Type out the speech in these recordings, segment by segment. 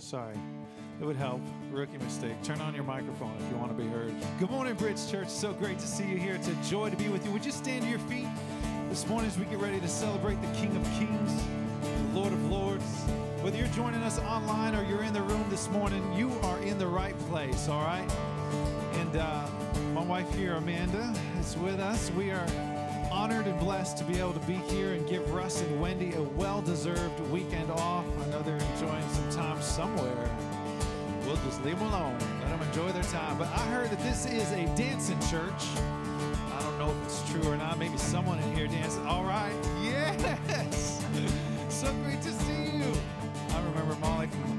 Sorry. It would help. Rookie mistake. Turn on your microphone if you want to be heard. Good morning, Bridge Church. So great to see you here. It's a joy to be with you. Would you stand to your feet this morning as we get ready to celebrate the King of Kings, the Lord of Lords? Whether you're joining us online or you're in the room this morning, you are in the right place, all right? And uh, my wife here, Amanda, is with us. We are honored and blessed to be able to be here and give Russ and Wendy a well deserved weekend off. Some somewhere. We'll just leave them alone, let them enjoy their time. But I heard that this is a dancing church. I don't know if it's true or not. Maybe someone in here dances. All right. Yes. so great to see you. I remember Molly from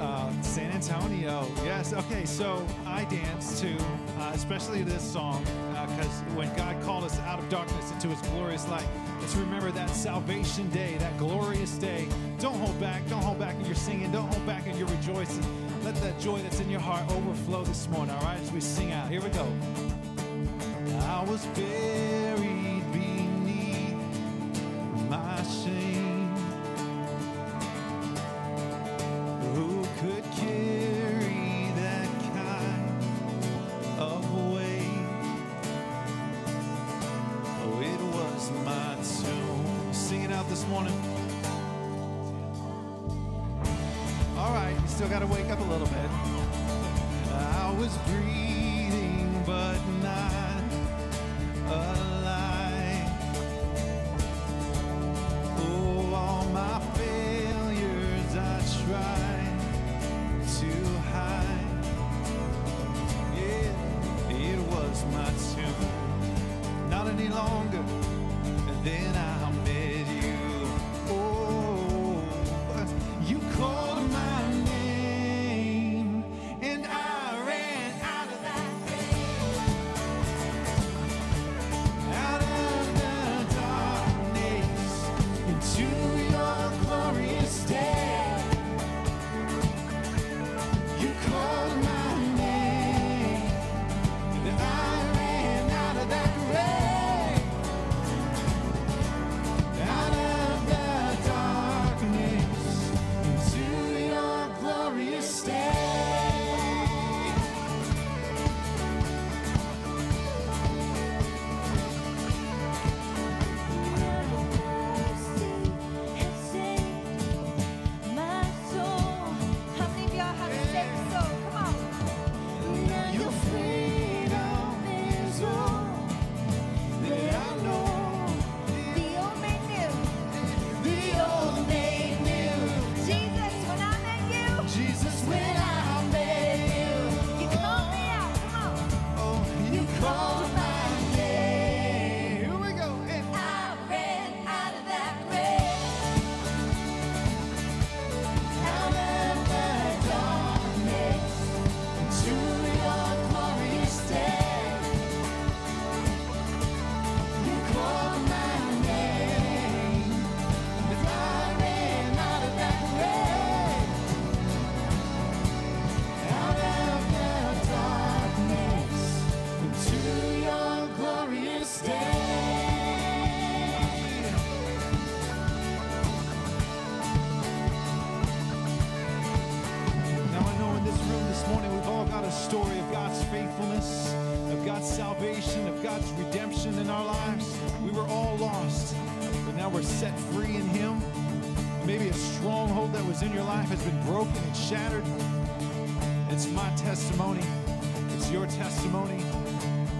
uh, San Antonio. Yes. Okay. So I dance too, uh, especially this song, because when God called us out of darkness into His glorious light, let's remember that salvation day, that glorious day. Don't hold back. Don't hold back in your singing. Don't hold back in your rejoicing. Let that joy that's in your heart overflow this morning. All right, as we sing out. Here we go. I was buried was in your life has been broken and shattered. It's my testimony. It's your testimony.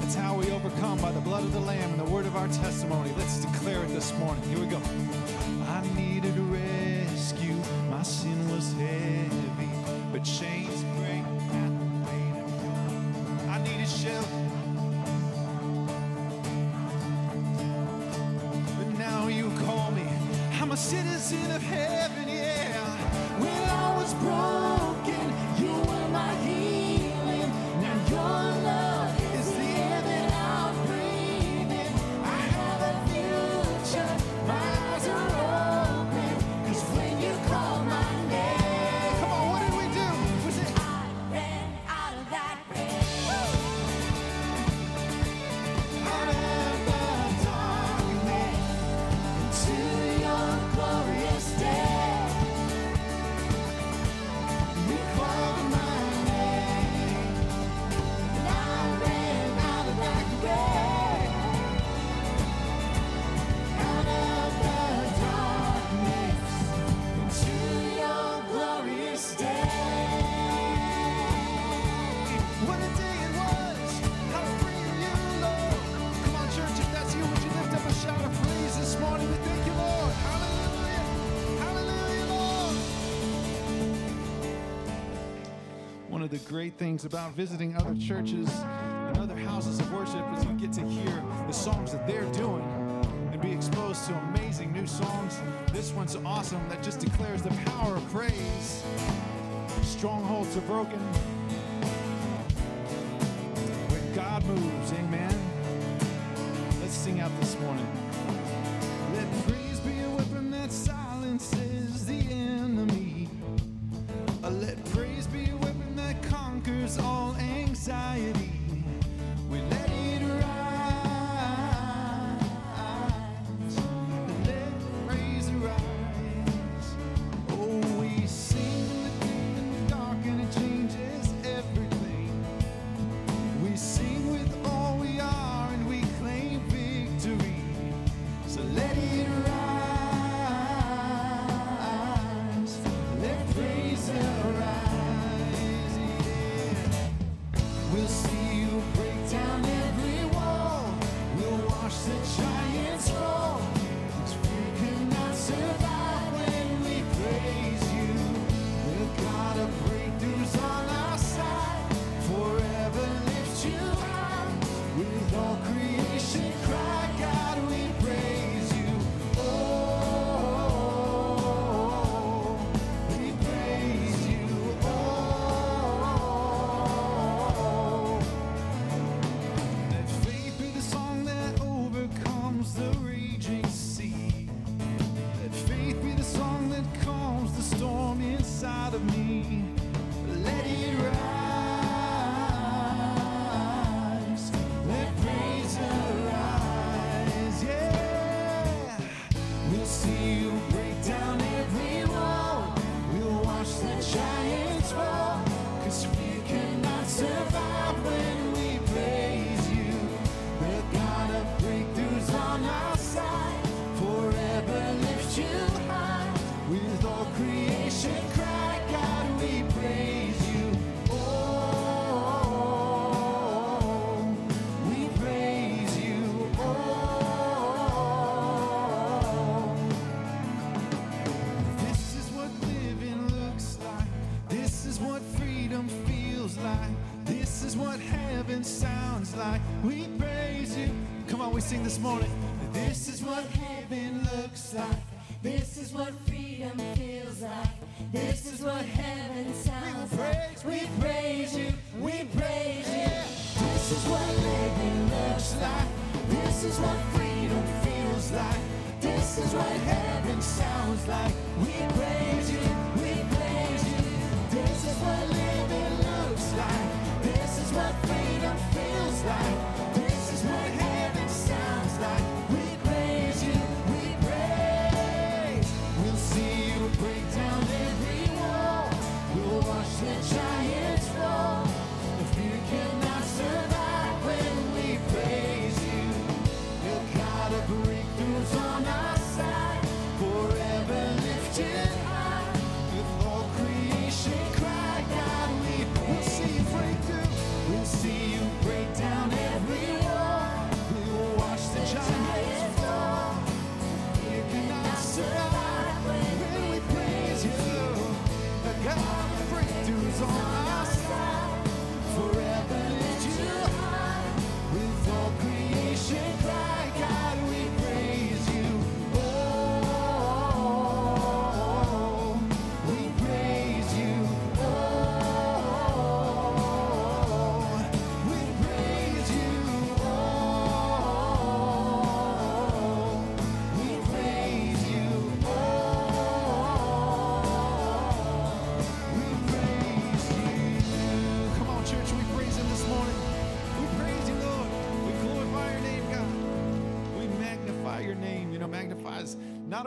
It's how we overcome by the blood of the Lamb and the word of our testimony. Let's declare it this morning. Here we go. I needed rescue. My sin was heavy, but chains break at the weight of your- I needed shelter. But now you call me. I'm a citizen of heaven, great things about visiting other churches and other houses of worship is you get to hear the songs that they're doing and be exposed to amazing new songs. This one's awesome that just declares the power of praise. Strongholds are broken. When God moves, amen. Let's sing out this morning. Let praise be a weapon that silences the enemy. this morning.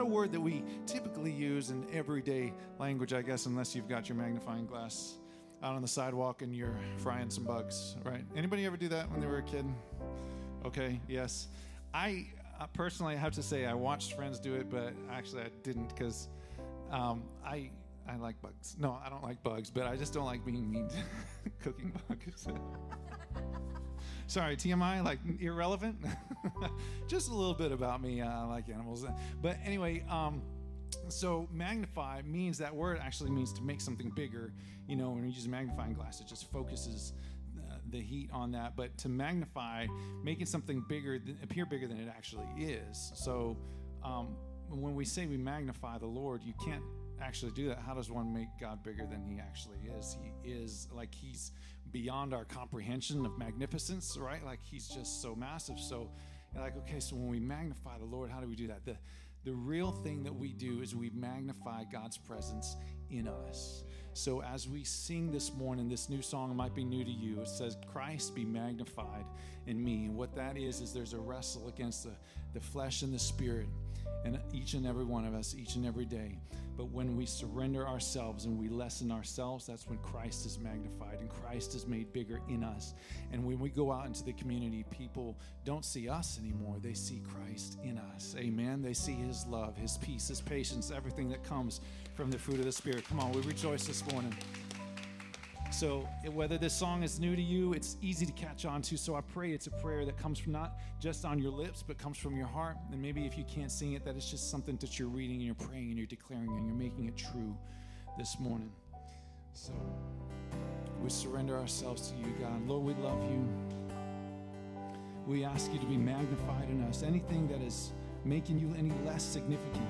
a word that we typically use in everyday language, I guess, unless you've got your magnifying glass out on the sidewalk and you're frying some bugs, right? Anybody ever do that when they were a kid? Okay, yes. I uh, personally have to say I watched friends do it, but actually I didn't because um, I I like bugs. No, I don't like bugs, but I just don't like being mean to cooking bugs. sorry, TMI, like irrelevant. Just a little bit about me. Uh, I like animals. Uh, but anyway, um, so magnify means that word actually means to make something bigger. You know, when you use a magnifying glass, it just focuses uh, the heat on that, but to magnify, making something bigger than, appear bigger than it actually is. So um, when we say we magnify the Lord, you can't actually do that. How does one make God bigger than He actually is? He is like He's beyond our comprehension of magnificence, right? Like he's just so massive. So, like, okay, so when we magnify the Lord, how do we do that? The, the real thing that we do is we magnify God's presence in us. So as we sing this morning, this new song might be new to you. It says, Christ be magnified in me. And what that is, is there's a wrestle against the, the flesh and the spirit and each and every one of us, each and every day. But when we surrender ourselves and we lessen ourselves, that's when Christ is magnified and Christ is made bigger in us. And when we go out into the community, people don't see us anymore. They see Christ in us. Amen. They see his love, his peace, his patience, everything that comes from the fruit of the Spirit. Come on, we rejoice this morning. So, whether this song is new to you, it's easy to catch on to. So, I pray it's a prayer that comes from not just on your lips, but comes from your heart. And maybe if you can't sing it, that it's just something that you're reading and you're praying and you're declaring and you're making it true this morning. So, we surrender ourselves to you, God. Lord, we love you. We ask you to be magnified in us. Anything that is making you any less significant,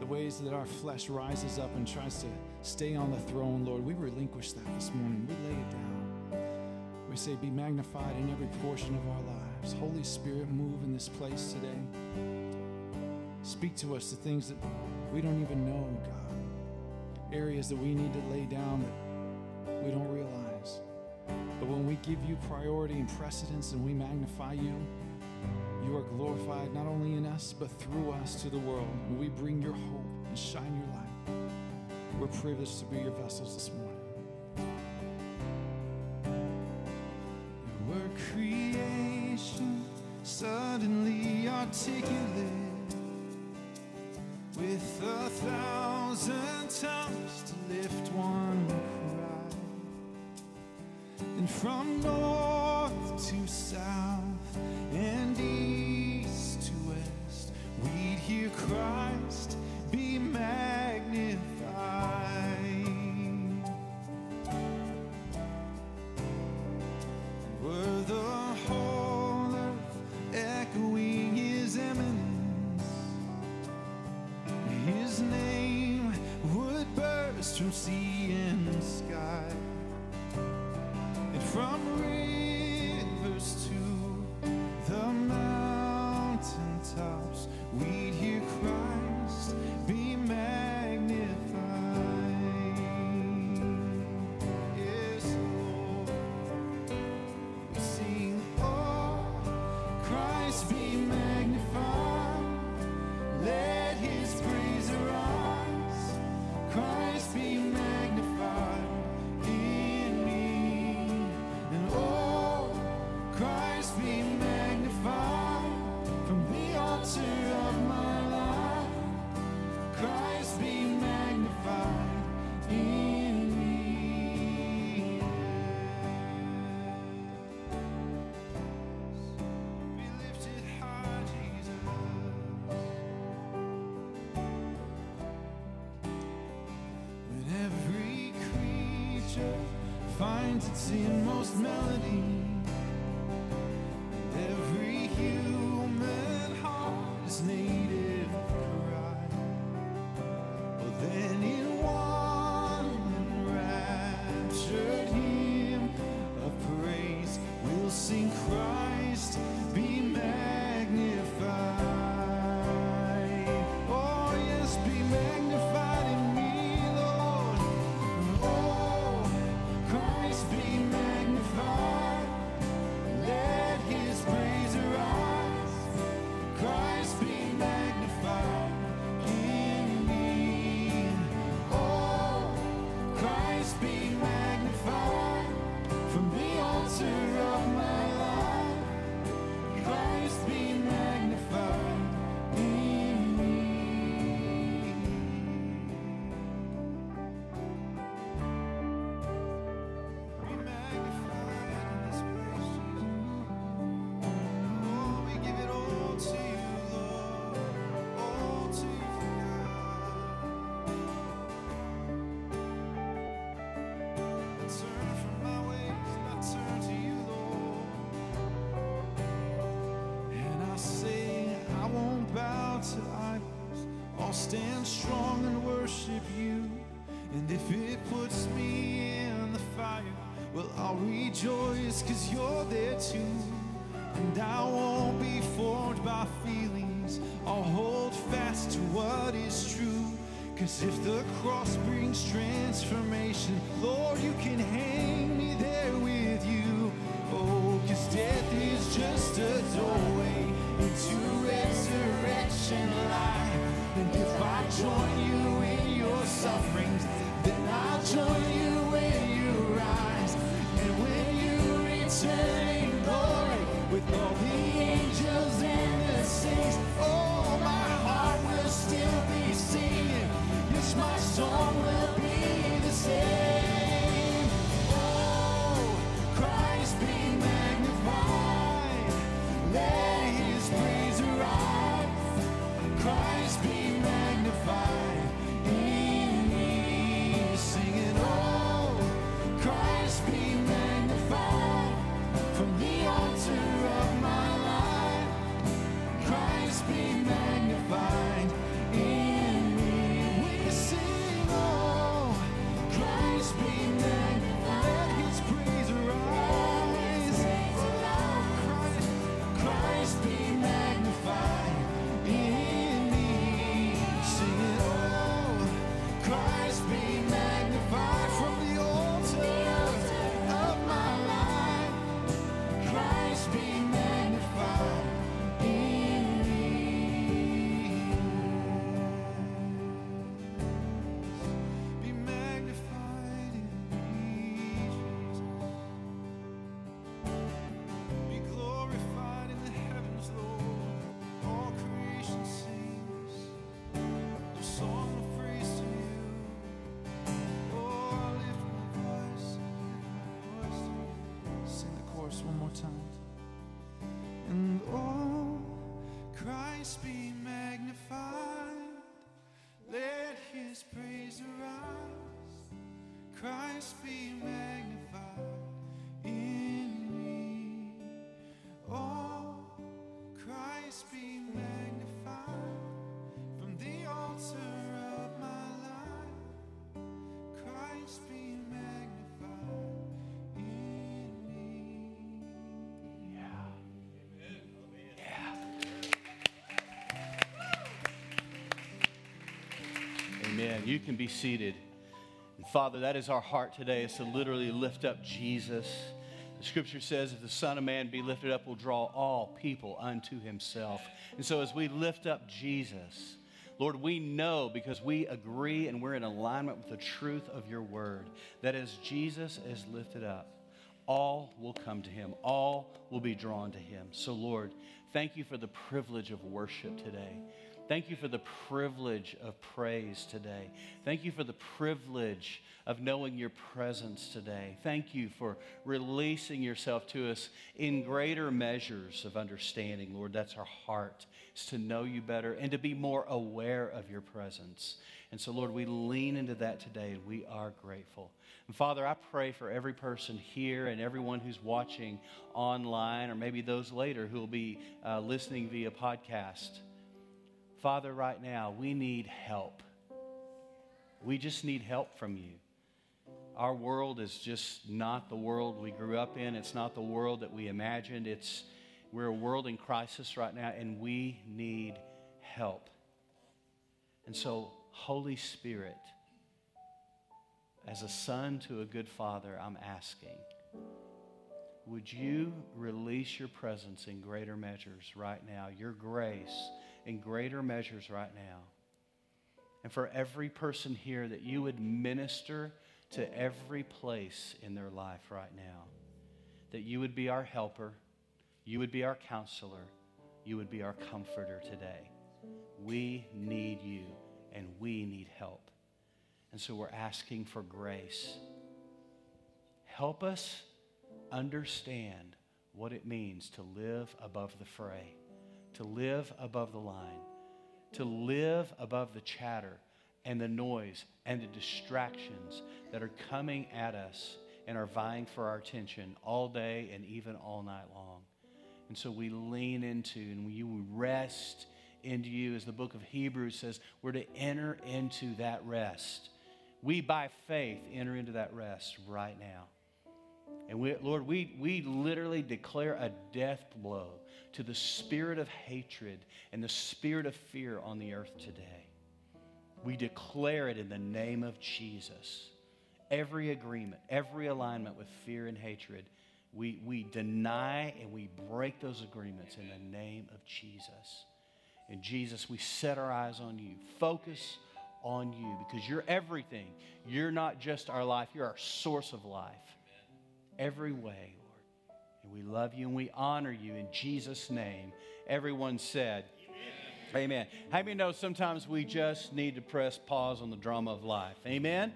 the ways that our flesh rises up and tries to stay on the throne, Lord, we relinquish that this morning. We lay it down. We say, Be magnified in every portion of our lives. Holy Spirit, move in this place today. Speak to us the things that we don't even know, God. Areas that we need to lay down that we don't realize. But when we give you priority and precedence and we magnify you, you are glorified not only in us, but through us to the world. We bring your hope and shine your light. We're privileged to be your vessels this morning. We're creation suddenly articulate with a thousand tongues to lift one cry. And from inmost melody, and rejoice because you're there too. And I won't be formed by feelings, I'll hold fast to what is true. Cause if the cross brings transformation, Be magnified. Let his praise arise. Christ be magnified in me. Oh, Christ be Amen. You can be seated. And Father, that is our heart today, is to literally lift up Jesus. The scripture says, if the Son of Man be lifted up, will draw all people unto himself. And so as we lift up Jesus, Lord, we know because we agree and we're in alignment with the truth of your word that as Jesus is lifted up, all will come to him, all will be drawn to him. So, Lord, thank you for the privilege of worship today. Thank you for the privilege of praise today. Thank you for the privilege of knowing your presence today. Thank you for releasing yourself to us in greater measures of understanding, Lord. That's our heart, is to know you better and to be more aware of your presence. And so, Lord, we lean into that today and we are grateful. And Father, I pray for every person here and everyone who's watching online or maybe those later who will be uh, listening via podcast. Father, right now, we need help. We just need help from you. Our world is just not the world we grew up in. It's not the world that we imagined. It's we're a world in crisis right now and we need help. And so, Holy Spirit, as a son to a good father, I'm asking, would you release your presence in greater measures right now, your grace in greater measures right now? And for every person here, that you would minister to every place in their life right now. That you would be our helper, you would be our counselor, you would be our comforter today. We need you and we need help. And so we're asking for grace. Help us understand what it means to live above the fray, to live above the line, to live above the chatter and the noise and the distractions that are coming at us and are vying for our attention all day and even all night long. And so we lean into and you rest into you, as the book of Hebrews says, we're to enter into that rest. We, by faith, enter into that rest right now. And we, Lord, we, we literally declare a death blow to the spirit of hatred and the spirit of fear on the earth today. We declare it in the name of Jesus. Every agreement, every alignment with fear and hatred, we, we deny and we break those agreements in the name of Jesus. And Jesus, we set our eyes on you. Focus on you because you're everything. You're not just our life, you're our source of life. Every way, Lord. And we love you and we honor you in Jesus' name. Everyone said, Amen. Amen. How many know sometimes we just need to press pause on the drama of life? Amen.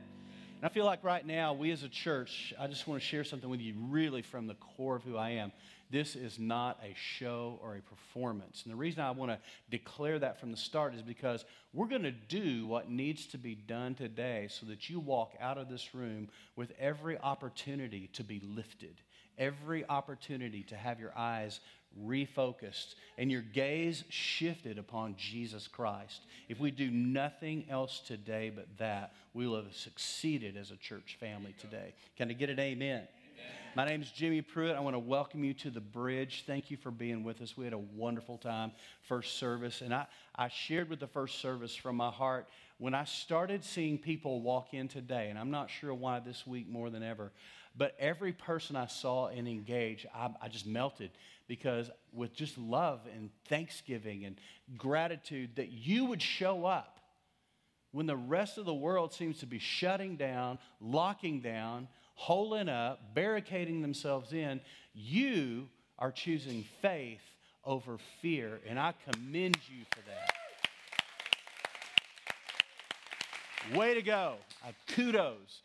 And I feel like right now, we as a church, I just want to share something with you really from the core of who I am. This is not a show or a performance. And the reason I want to declare that from the start is because we're going to do what needs to be done today so that you walk out of this room with every opportunity to be lifted, every opportunity to have your eyes refocused and your gaze shifted upon Jesus Christ. If we do nothing else today but that, we will have succeeded as a church family today. Can I get an amen? My name is Jimmy Pruitt. I want to welcome you to the bridge. Thank you for being with us. We had a wonderful time, first service. And I, I shared with the first service from my heart when I started seeing people walk in today, and I'm not sure why this week more than ever, but every person I saw and engaged, I, I just melted because with just love and thanksgiving and gratitude that you would show up when the rest of the world seems to be shutting down, locking down, holding up, barricading themselves in, you are choosing faith over fear, and I commend you for that. Way to go. Kudos.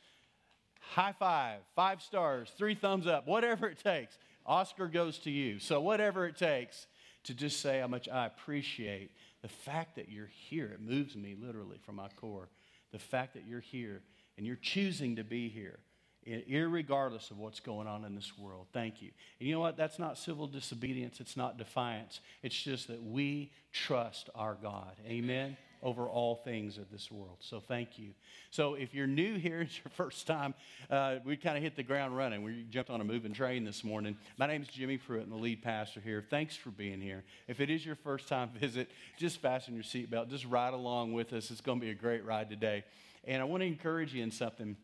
High five, five stars, three thumbs up, whatever it takes. Oscar goes to you. So, whatever it takes to just say how much I appreciate the fact that you're here. It moves me literally from my core. The fact that you're here and you're choosing to be here regardless of what's going on in this world. Thank you. And you know what? That's not civil disobedience, it's not defiance. It's just that we trust our God. Amen. Over all things of this world. So thank you. So if you're new here, it's your first time, uh, we kind of hit the ground running. We jumped on a moving train this morning. My name is Jimmy Pruitt, I'm the lead pastor here. Thanks for being here. If it is your first time visit, just fasten your seatbelt. Just ride along with us. It's going to be a great ride today. And I want to encourage you in something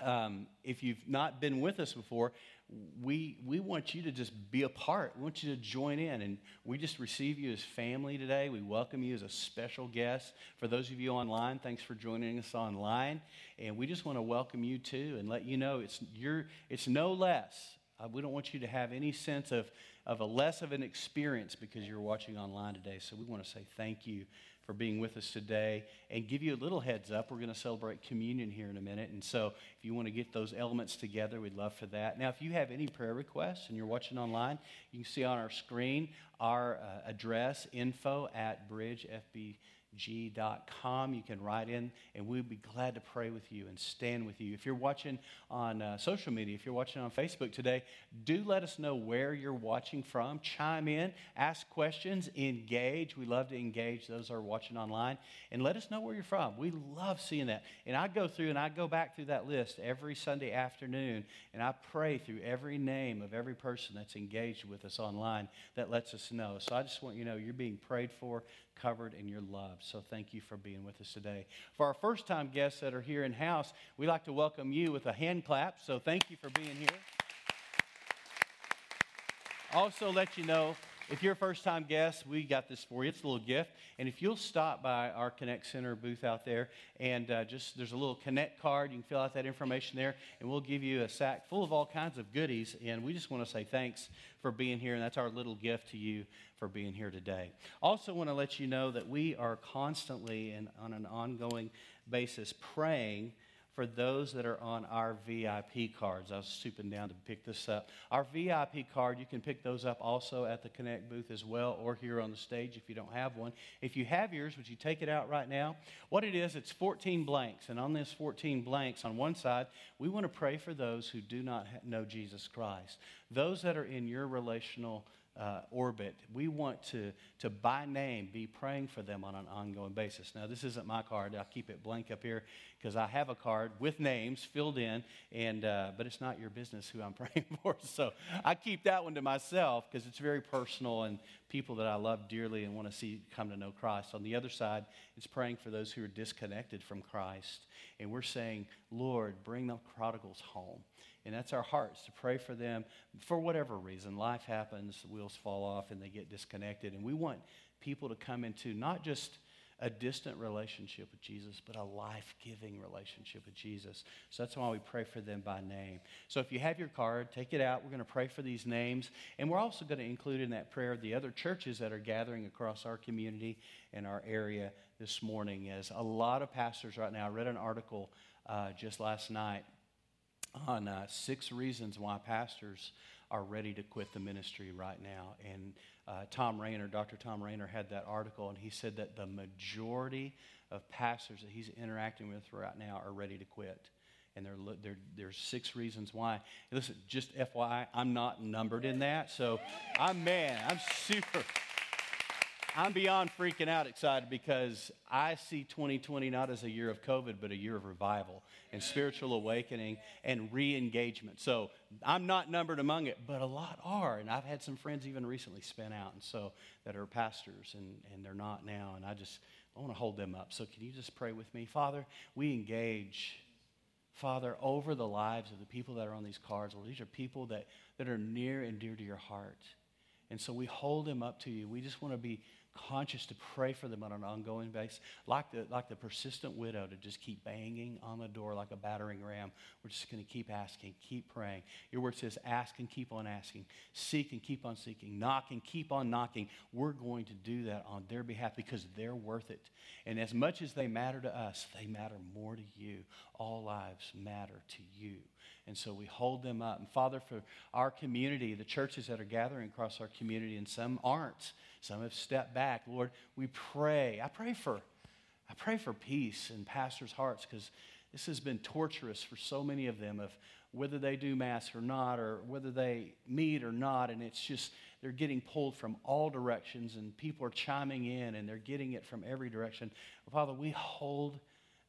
um, if you've not been with us before, we, we want you to just be a part. We want you to join in. And we just receive you as family today. We welcome you as a special guest. For those of you online, thanks for joining us online. And we just want to welcome you too and let you know it's, you're, it's no less. Uh, we don't want you to have any sense of, of a less of an experience because you're watching online today. So we want to say thank you for being with us today and give you a little heads up. We're going to celebrate communion here in a minute. And so if you want to get those elements together, we'd love for that. Now, if you have any prayer requests and you're watching online, you can see on our screen our uh, address info at bridgefb.com g.com. You can write in, and we'd be glad to pray with you and stand with you. If you're watching on uh, social media, if you're watching on Facebook today, do let us know where you're watching from. Chime in, ask questions, engage. We love to engage those are watching online, and let us know where you're from. We love seeing that. And I go through and I go back through that list every Sunday afternoon, and I pray through every name of every person that's engaged with us online that lets us know. So I just want you to know you're being prayed for covered in your love. So thank you for being with us today. For our first time guests that are here in house, we'd like to welcome you with a hand clap. So thank you for being here. Also, let you know if you're a first time guest, we got this for you. It's a little gift. And if you'll stop by our Connect Center booth out there and uh, just there's a little Connect card, you can fill out that information there, and we'll give you a sack full of all kinds of goodies. And we just want to say thanks for being here. And that's our little gift to you for being here today. Also, want to let you know that we are constantly and on an ongoing basis praying for those that are on our VIP cards. I was stooping down to pick this up. Our VIP card, you can pick those up also at the Connect booth as well, or here on the stage if you don't have one. If you have yours, would you take it out right now? What it is, it's 14 blanks. And on this 14 blanks, on one side, we want to pray for those who do not know Jesus Christ, those that are in your relational uh, orbit. We want to, to, by name, be praying for them on an ongoing basis. Now, this isn't my card. I'll keep it blank up here because I have a card with names filled in, and, uh, but it's not your business who I'm praying for. So I keep that one to myself because it's very personal and people that I love dearly and want to see come to know Christ. On the other side, it's praying for those who are disconnected from Christ. And we're saying, Lord, bring the prodigals home. And that's our hearts to pray for them for whatever reason. Life happens, the wheels fall off, and they get disconnected. And we want people to come into not just a distant relationship with Jesus, but a life giving relationship with Jesus. So that's why we pray for them by name. So if you have your card, take it out. We're going to pray for these names. And we're also going to include in that prayer the other churches that are gathering across our community and our area this morning. As a lot of pastors right now, I read an article uh, just last night on uh, six reasons why pastors are ready to quit the ministry right now. And uh, Thom Rainer, Dr. Thom Rainer, had that article, and he said that the majority of pastors that he's interacting with right now are ready to quit. And there, there's six reasons why. listen, just FYI, I'm not numbered in that. So I'm, man, I'm super. I'm beyond freaking out excited because I see 2020 not as a year of COVID, but a year of revival and spiritual awakening and re engagement. So I'm not numbered among it, but a lot are. And I've had some friends even recently spin out, and so that are pastors, and, and they're not now. And I just I want to hold them up. So can you just pray with me? Father, we engage. Father, over the lives of the people that are on these cards, well, these are people that, that are near and dear to your heart. And so we hold them up to you. We just want to be conscious to pray for them on an ongoing basis, like the, like the persistent widow to just keep banging on the door like a battering ram. We're just going to keep asking, keep praying. Your word says, ask and keep on asking, seek and keep on seeking, knock and keep on knocking. We're going to do that on their behalf because they're worth it. And as much as they matter to us, they matter more to you. All lives matter to you. And so we hold them up. And Father, for our community, the churches that are gathering across our community, and some aren't, some have stepped back. Lord, we pray. I pray for, I pray for peace in pastors' hearts because this has been torturous for so many of them of whether they do mass or not, or whether they meet or not. And it's just, they're getting pulled from all directions, and people are chiming in, and they're getting it from every direction. Father, we hold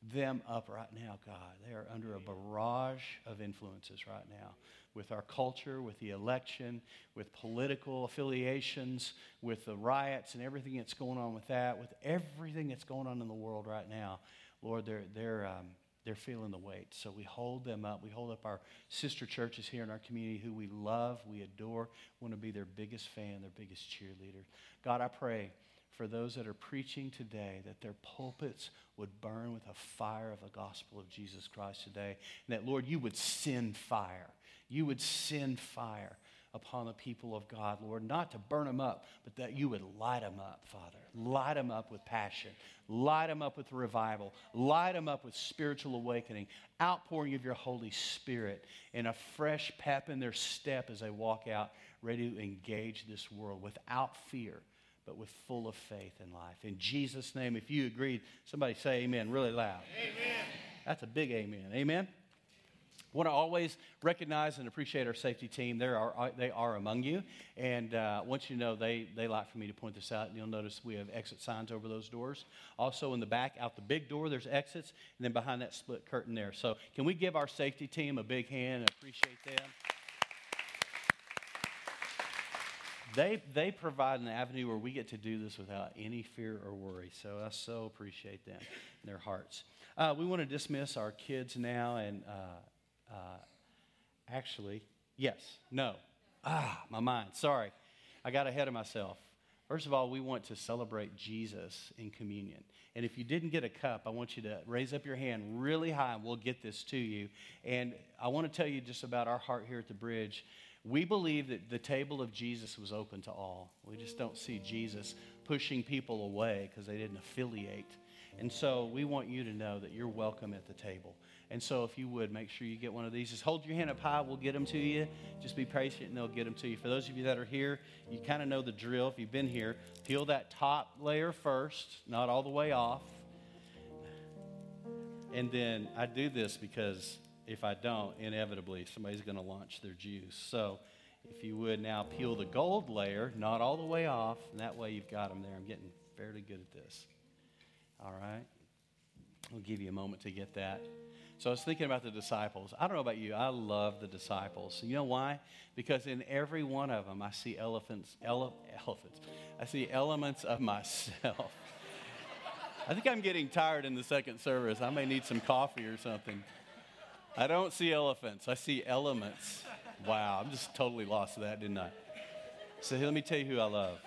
them up right now, God. They are under a barrage of influences right now with our culture, with the election, with political affiliations, with the riots and everything that's going on with that, with everything that's going on in the world right now. Lord, they're, they're, um, they're feeling the weight. So we hold them up. We hold up our sister churches here in our community who we love, we adore, want to be their biggest fan, their biggest cheerleader. God, I pray for those that are preaching today that their pulpits would burn with a fire of the gospel of Jesus Christ today. And that, Lord, you would send fire. You would send fire upon the people of God, Lord, not to burn them up, but that you would light them up, Father. Light them up with passion. Light them up with revival. Light them up with spiritual awakening, outpouring of your Holy Spirit, and a fresh pep in their step as they walk out, ready to engage this world without fear but with full of faith in life. In Jesus' name, if you agree, somebody say amen really loud. Amen. That's a big amen. Amen. I want to always recognize and appreciate our safety team. They are, uh, they are among you. And uh, once you know, they, they like for me to point this out. And You'll notice we have exit signs over those doors. Also, in the back, out the big door, there's exits. And then behind that split curtain there. So, can we give our safety team a big hand and appreciate them? They, they provide an avenue where we get to do this without any fear or worry. So I so appreciate them and their hearts. Uh, we want to dismiss our kids now. And uh, uh, actually, yes, no. Ah, my mind. Sorry. I got ahead of myself. First of all, we want to celebrate Jesus in communion. And if you didn't get a cup, I want you to raise up your hand really high and we'll get this to you. And I want to tell you just about our heart here at the bridge. We believe that the table of Jesus was open to all. We just don't see Jesus pushing people away because they didn't affiliate. And so we want you to know that you're welcome at the table. And so if you would, make sure you get one of these. Just hold your hand up high. We'll get them to you. Just be patient and they'll get them to you. For those of you that are here, you kind of know the drill. If you've been here, peel that top layer first, not all the way off. And then I do this because if I don't, inevitably somebody's going to launch their juice. So if you would now peel the gold layer, not all the way off, and that way you've got them there. I'm getting fairly good at this. All right? I'll give you a moment to get that. So I was thinking about the disciples. I don't know about you, I love the disciples. You know why? Because in every one of them, I see elephants, ele- elephants. I see elements of myself. I think I'm getting tired in the second service. I may need some coffee or something. I don't see elephants, I see elements. Wow, I'm just totally lost to that, didn't I? So let me tell you who I love.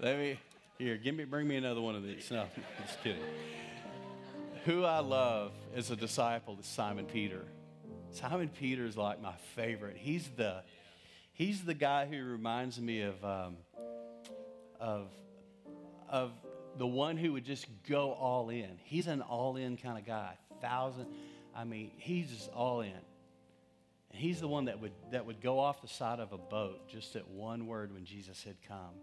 Let me here, give me bring me another one of these. No, just kidding. Who I love as a disciple is Simon Peter. Simon Peter is like my favorite. He's the he's the guy who reminds me of um, of of the one who would just go all in. He's an all in kind of guy. Thousand, I mean, he's just all in. And he's the one that would, that would go off the side of a boat just at one word when Jesus had come.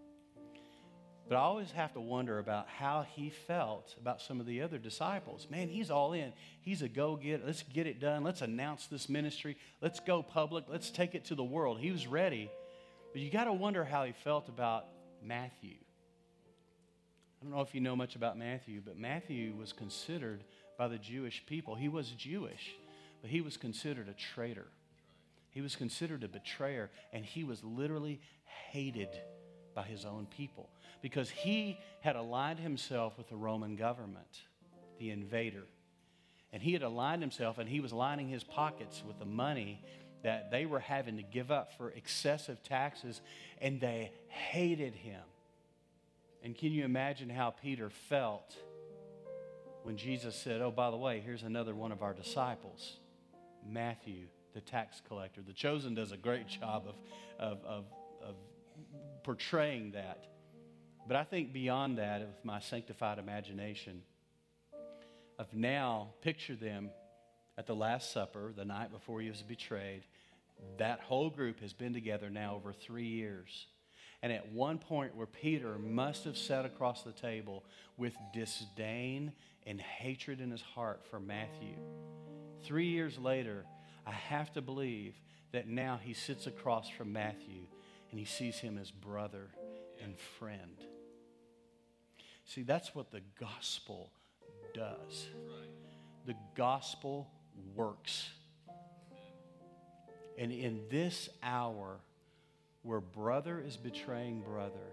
But I always have to wonder about how he felt about some of the other disciples. Man, he's all in. He's a go get. Let's get it done. Let's announce this ministry. Let's go public. Let's take it to the world. He was ready. But you got to wonder how he felt about Matthew. I don't know if you know much about Matthew, but Matthew was considered by the Jewish people, he was Jewish, but he was considered a traitor. He was considered a betrayer, and he was literally hated by his own people because he had aligned himself with the Roman government, the invader. And he had aligned himself and he was lining his pockets with the money that they were having to give up for excessive taxes, and they hated him. And can you imagine how Peter felt when Jesus said, Oh, by the way, here's another one of our disciples, Matthew, the tax collector? The Chosen does a great job of, of, of, of portraying that. But I think beyond that, of my sanctified imagination, of now, picture them at the Last Supper, the night before he was betrayed. That whole group has been together now over three years. And at one point where Peter must have sat across the table with disdain and hatred in his heart for Matthew. Three years later, I have to believe that now he sits across from Matthew and he sees him as brother and friend. See, that's what the gospel does. The gospel works. And in this hour, where brother is betraying brother,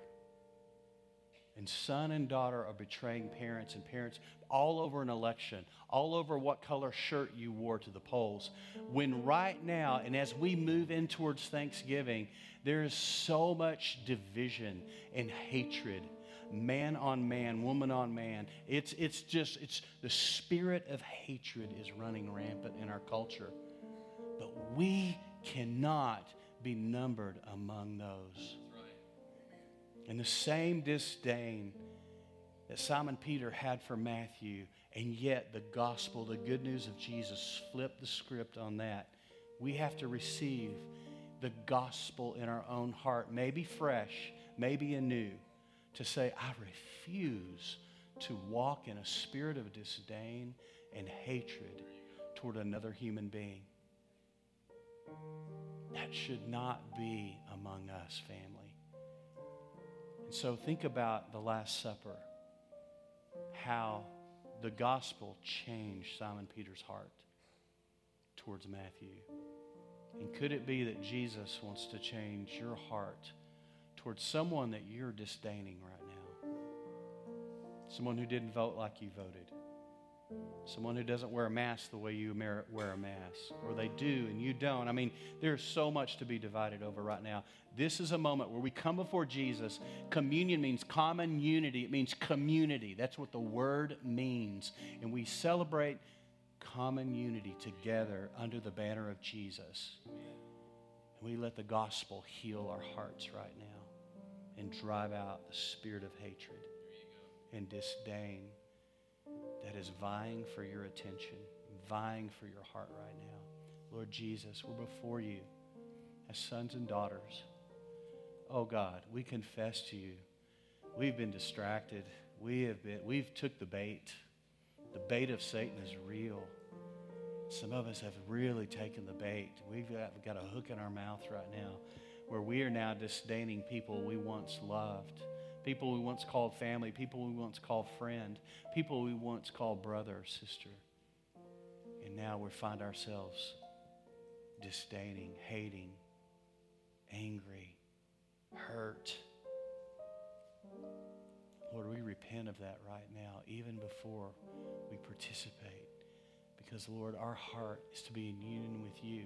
and son and daughter are betraying parents, and parents all over an election, all over what color shirt you wore to the polls. When right now, and as we move in towards Thanksgiving, there is so much division and hatred man on man, woman on man. It's, it's just, it's the spirit of hatred is running rampant in our culture. But we cannot be numbered among those. And the same disdain that Simon Peter had for Matthew, and yet the gospel, the good news of Jesus, flipped the script on that. We have to receive the gospel in our own heart, maybe fresh, maybe anew, to say, I refuse to walk in a spirit of disdain and hatred toward another human being. That should not be among us, family. And so think about the Last Supper, how the gospel changed Simon Peter's heart towards Matthew. And could it be that Jesus wants to change your heart towards someone that you're disdaining right now? Someone who didn't vote like you voted Someone who doesn't wear a mask the way you wear a mask, or they do and you don't. I mean, there's so much to be divided over right now. This is a moment where we come before Jesus. Communion means common unity, it means community. That's what the word means. And we celebrate common unity together under the banner of Jesus. And we let the gospel heal our hearts right now and drive out the spirit of hatred and disdain that is vying for your attention, vying for your heart right now. Lord Jesus, we're before you as sons and daughters. Oh God, we confess to you. We've been distracted. We have been, we've took the bait. The bait of Satan is real. Some of us have really taken the bait. We've got, got a hook in our mouth right now where we are now disdaining people we once loved, people we once called family, people we once called friend, people we once called brother or sister. And now we find ourselves disdaining, hating, angry, hurt. Lord, we repent of that right now, even before we participate. Because, Lord, our heart is to be in union with you.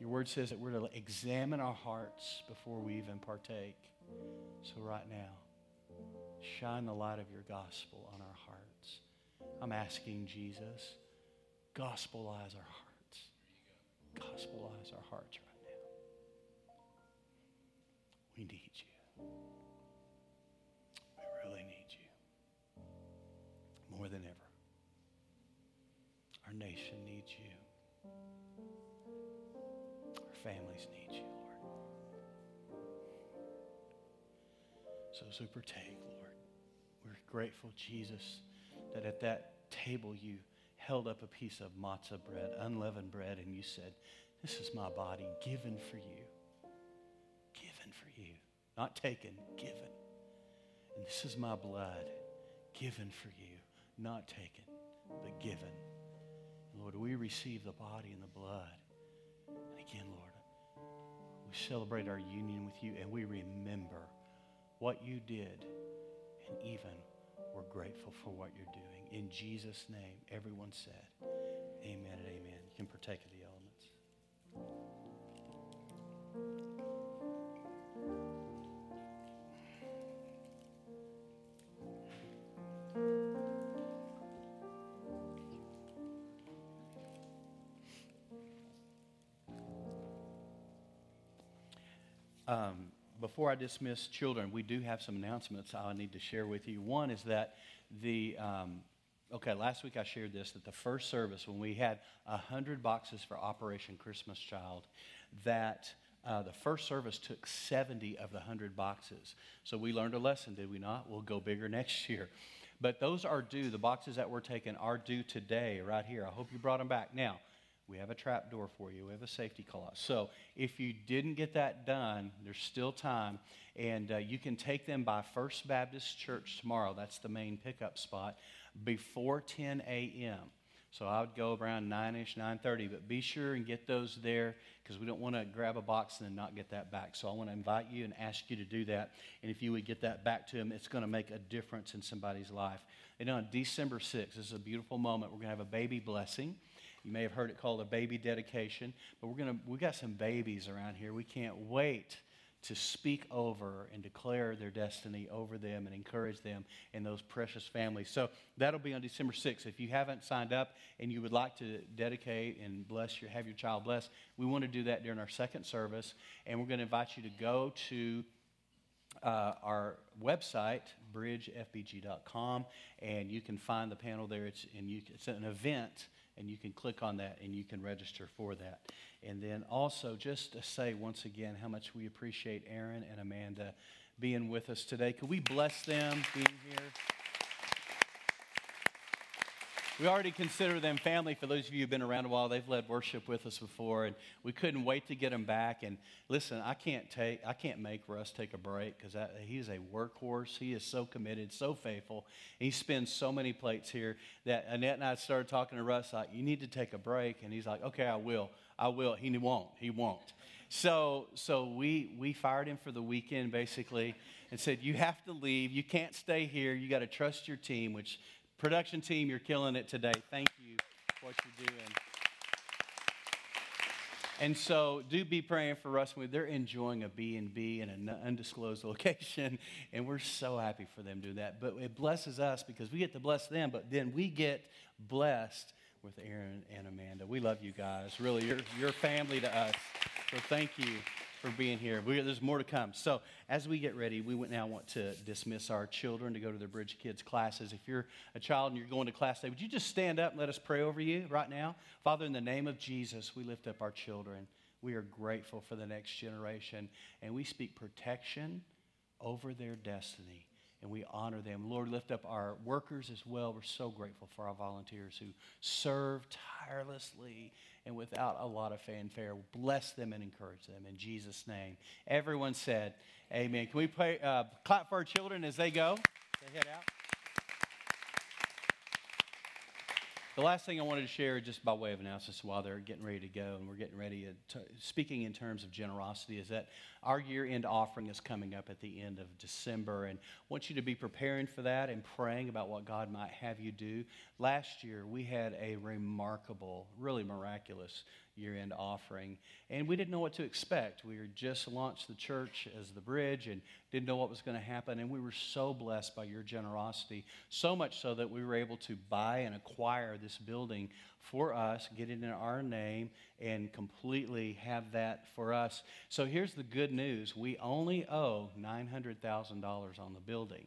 Your word says that we're to examine our hearts before we even partake. So, right now, shine the light of your gospel on our hearts. I'm asking Jesus, gospelize our hearts. Gospelize our hearts right now. We need you. We really need you. More than ever. Our nation needs you. Our families need you, Lord. So as we grateful, Jesus, that at that table you held up a piece of matzah bread, unleavened bread, and you said, This is my body given for you. Given for you. Not taken, given. And this is my blood given for you. Not taken, but given. Lord, we receive the body and the blood. And again, Lord, we celebrate our union with you and we remember what you did. And even we're grateful for what you're doing. In Jesus' name, everyone said, Amen and amen. You can partake of the elements. Um, before I dismiss children, we do have some announcements I need to share with you. One is that the, um, okay, last week I shared this that the first service, when we had 100 boxes for Operation Christmas Child, that uh, the first service took 70 of the 100 boxes. So we learned a lesson, did we not? We'll go bigger next year. But those are due, the boxes that were taken are due today, right here. I hope you brought them back. Now, we have a trap door for you. We have a safety call So if you didn't get that done, there's still time. And uh, you can take them by First Baptist Church tomorrow. That's the main pickup spot before 10 a.m. So I would go around 9ish, 9.30. But be sure and get those there because we don't want to grab a box and then not get that back. So I want to invite you and ask you to do that. And if you would get that back to them, it's going to make a difference in somebody's life. And on December 6th, this is a beautiful moment. We're going to have a baby blessing. You may have heard it called a baby dedication, but we're gonna we got some babies around here. We can't wait to speak over and declare their destiny over them and encourage them in those precious families. So that'll be on December 6th. If you haven't signed up and you would like to dedicate and bless your have your child blessed, we want to do that during our second service, and we're going to invite you to go to uh, our website, bridgefbg.com, and you can find the panel there. It's, and you, it's an event and you can click on that and you can register for that. And then also, just to say once again how much we appreciate Aaron and Amanda being with us today. Could we bless them being here? We already consider them family. For those of you who've been around a while, they've led worship with us before, and we couldn't wait to get them back. And listen, I can't take, I can't make Russ take a break because he's a workhorse. He is so committed, so faithful. he spins so many plates here that Annette and I started talking to Russ like, "You need to take a break," and he's like, "Okay, I will. I will." He won't. He won't. So, so we we fired him for the weekend basically, and said, "You have to leave. You can't stay here. You got to trust your team," which Production team, you're killing it today. Thank you for what you're doing. And so, do be praying for us. They're enjoying a B and B in an undisclosed location, and we're so happy for them to do that. But it blesses us because we get to bless them, but then we get blessed with Aaron and Amanda. We love you guys. Really, you're, you're family to us. So thank you for being here. We, there's more to come. So, as we get ready, we now want to dismiss our children to go to their Bridge Kids classes. If you're a child and you're going to class today, would you just stand up and let us pray over you right now? Father, in the name of Jesus, we lift up our children. We are grateful for the next generation, and we speak protection over their destiny. And we honor them. Lord, lift up our workers as well. We're so grateful for our volunteers who serve tirelessly and without a lot of fanfare. Bless them and encourage them in Jesus' name. Everyone said, Amen. Can we pray, uh, clap for our children as they go? They head out. The last thing I wanted to share, just by way of analysis while they're getting ready to go and we're getting ready to, speaking in terms of generosity, is that our year end offering is coming up at the end of December. And I want you to be preparing for that and praying about what God might have you do. Last year, we had a remarkable, really miraculous year end offering. And we didn't know what to expect. We were just launched the church as the bridge and didn't know what was going to happen. And we were so blessed by your generosity, so much so that we were able to buy and acquire this building for us, get it in our name, and completely have that for us. So here's the good news we only owe $900,000 on the building.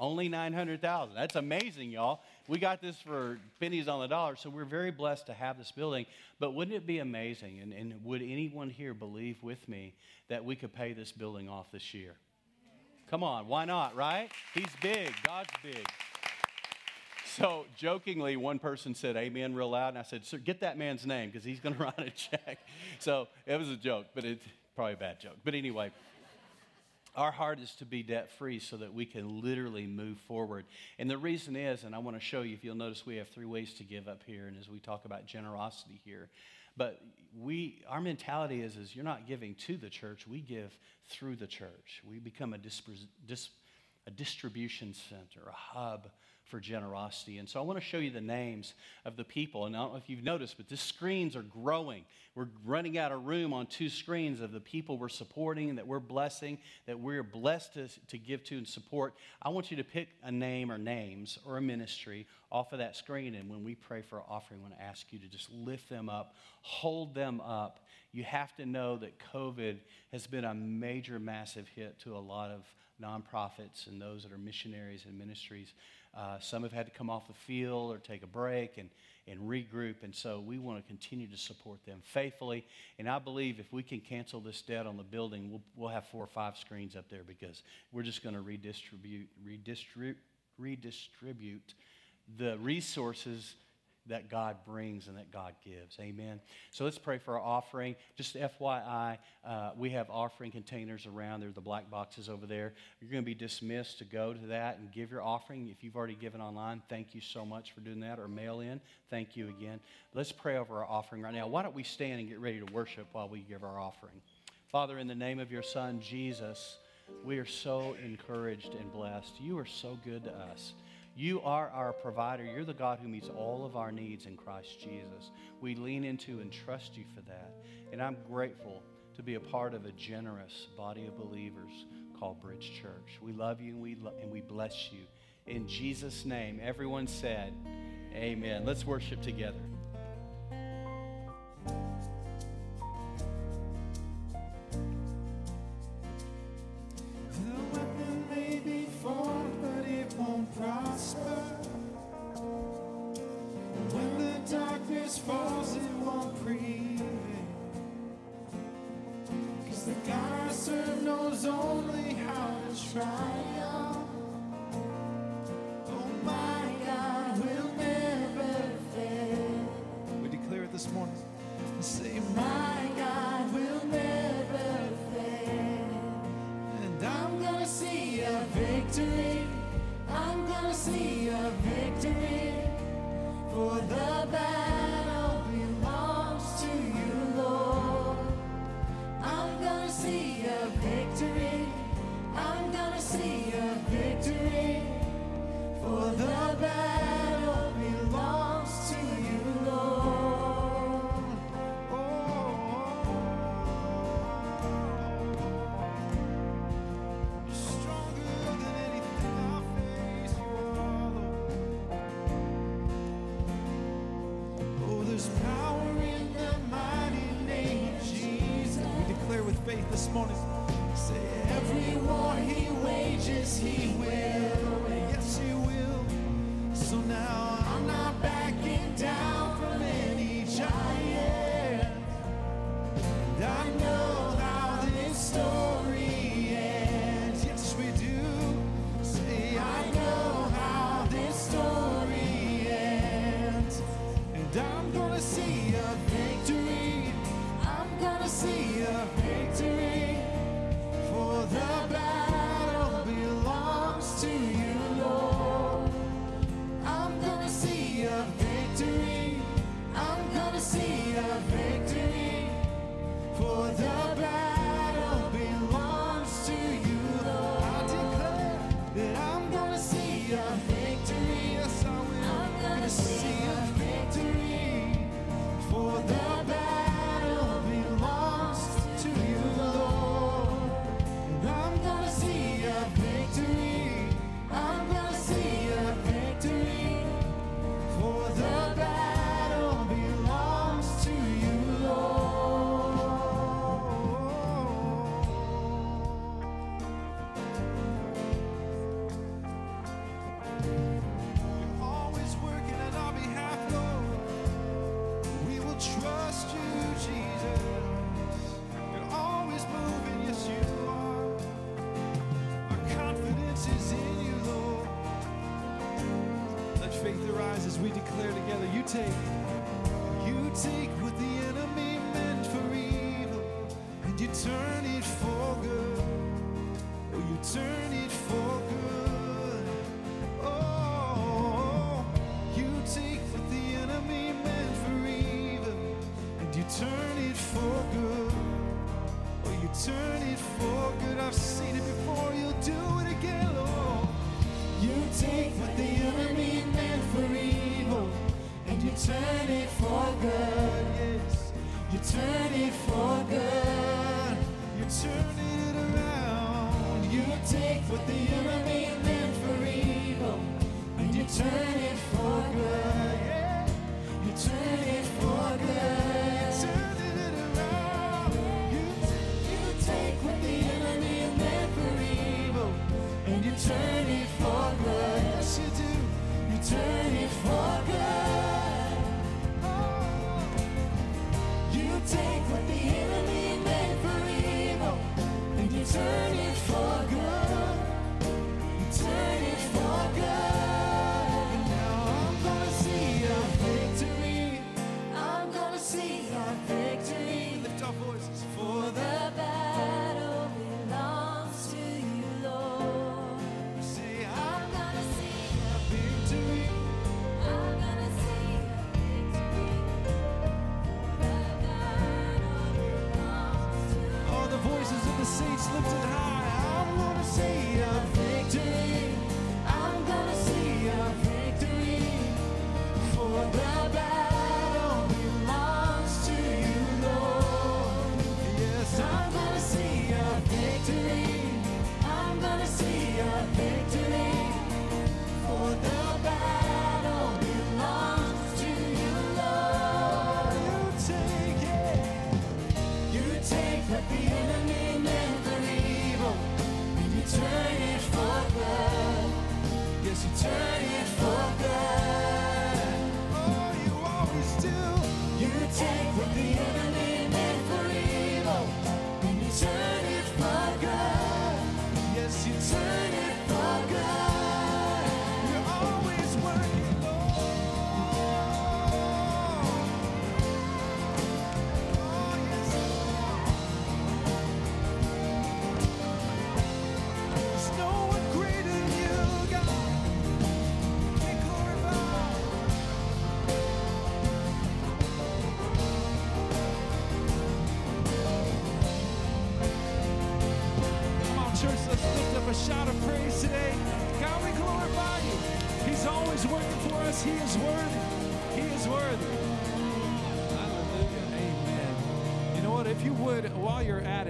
Only 900,000. That's amazing, y'all. We got this for pennies on the dollar, so we're very blessed to have this building. But wouldn't it be amazing, and, and would anyone here believe with me that we could pay this building off this year? Come on, why not, right? He's big, God's big. So, jokingly, one person said amen real loud, and I said, Sir, get that man's name because he's going to write a check. So, it was a joke, but it's probably a bad joke. But anyway, our heart is to be debt free so that we can literally move forward. And the reason is, and I want to show you, if you'll notice, we have three ways to give up here, and as we talk about generosity here. But we, our mentality is, is you're not giving to the church, we give through the church. We become a, dis, a distribution center, a hub for generosity. And so I want to show you the names of the people. And I don't know if you've noticed, but the screens are growing. We're running out of room on two screens of the people we're supporting, that we're blessing, that we're blessed to, to give to and support. I want you to pick a name or names or a ministry off of that screen. And when we pray for an offering, I want to ask you to just lift them up, hold them up. You have to know that COVID has been a major, massive hit to a lot of nonprofits and those that are missionaries and ministries. Uh, some have had to come off the field or take a break and, and regroup. And so we want to continue to support them faithfully. And I believe if we can cancel this debt on the building, we'll, we'll have four or five screens up there because we're just going to redistribute, redistribute, redistribute the resources that God brings and that God gives. Amen. So let's pray for our offering. Just FYI, uh, we have offering containers around. There are the black boxes over there. You're going to be dismissed to go to that and give your offering. If you've already given online, thank you so much for doing that, or mail in. Thank you again. Let's pray over our offering right now. Why don't we stand and get ready to worship while we give our offering? Father, in the name of your Son, Jesus, we are so encouraged and blessed. You are so good to us. You are our provider. You're the God who meets all of our needs in Christ Jesus. We lean into and trust you for that. And I'm grateful to be a part of a generous body of believers called Bridge Church. We love you and we, lo- and we bless you. In Jesus' name, everyone said, Amen. Let's worship together.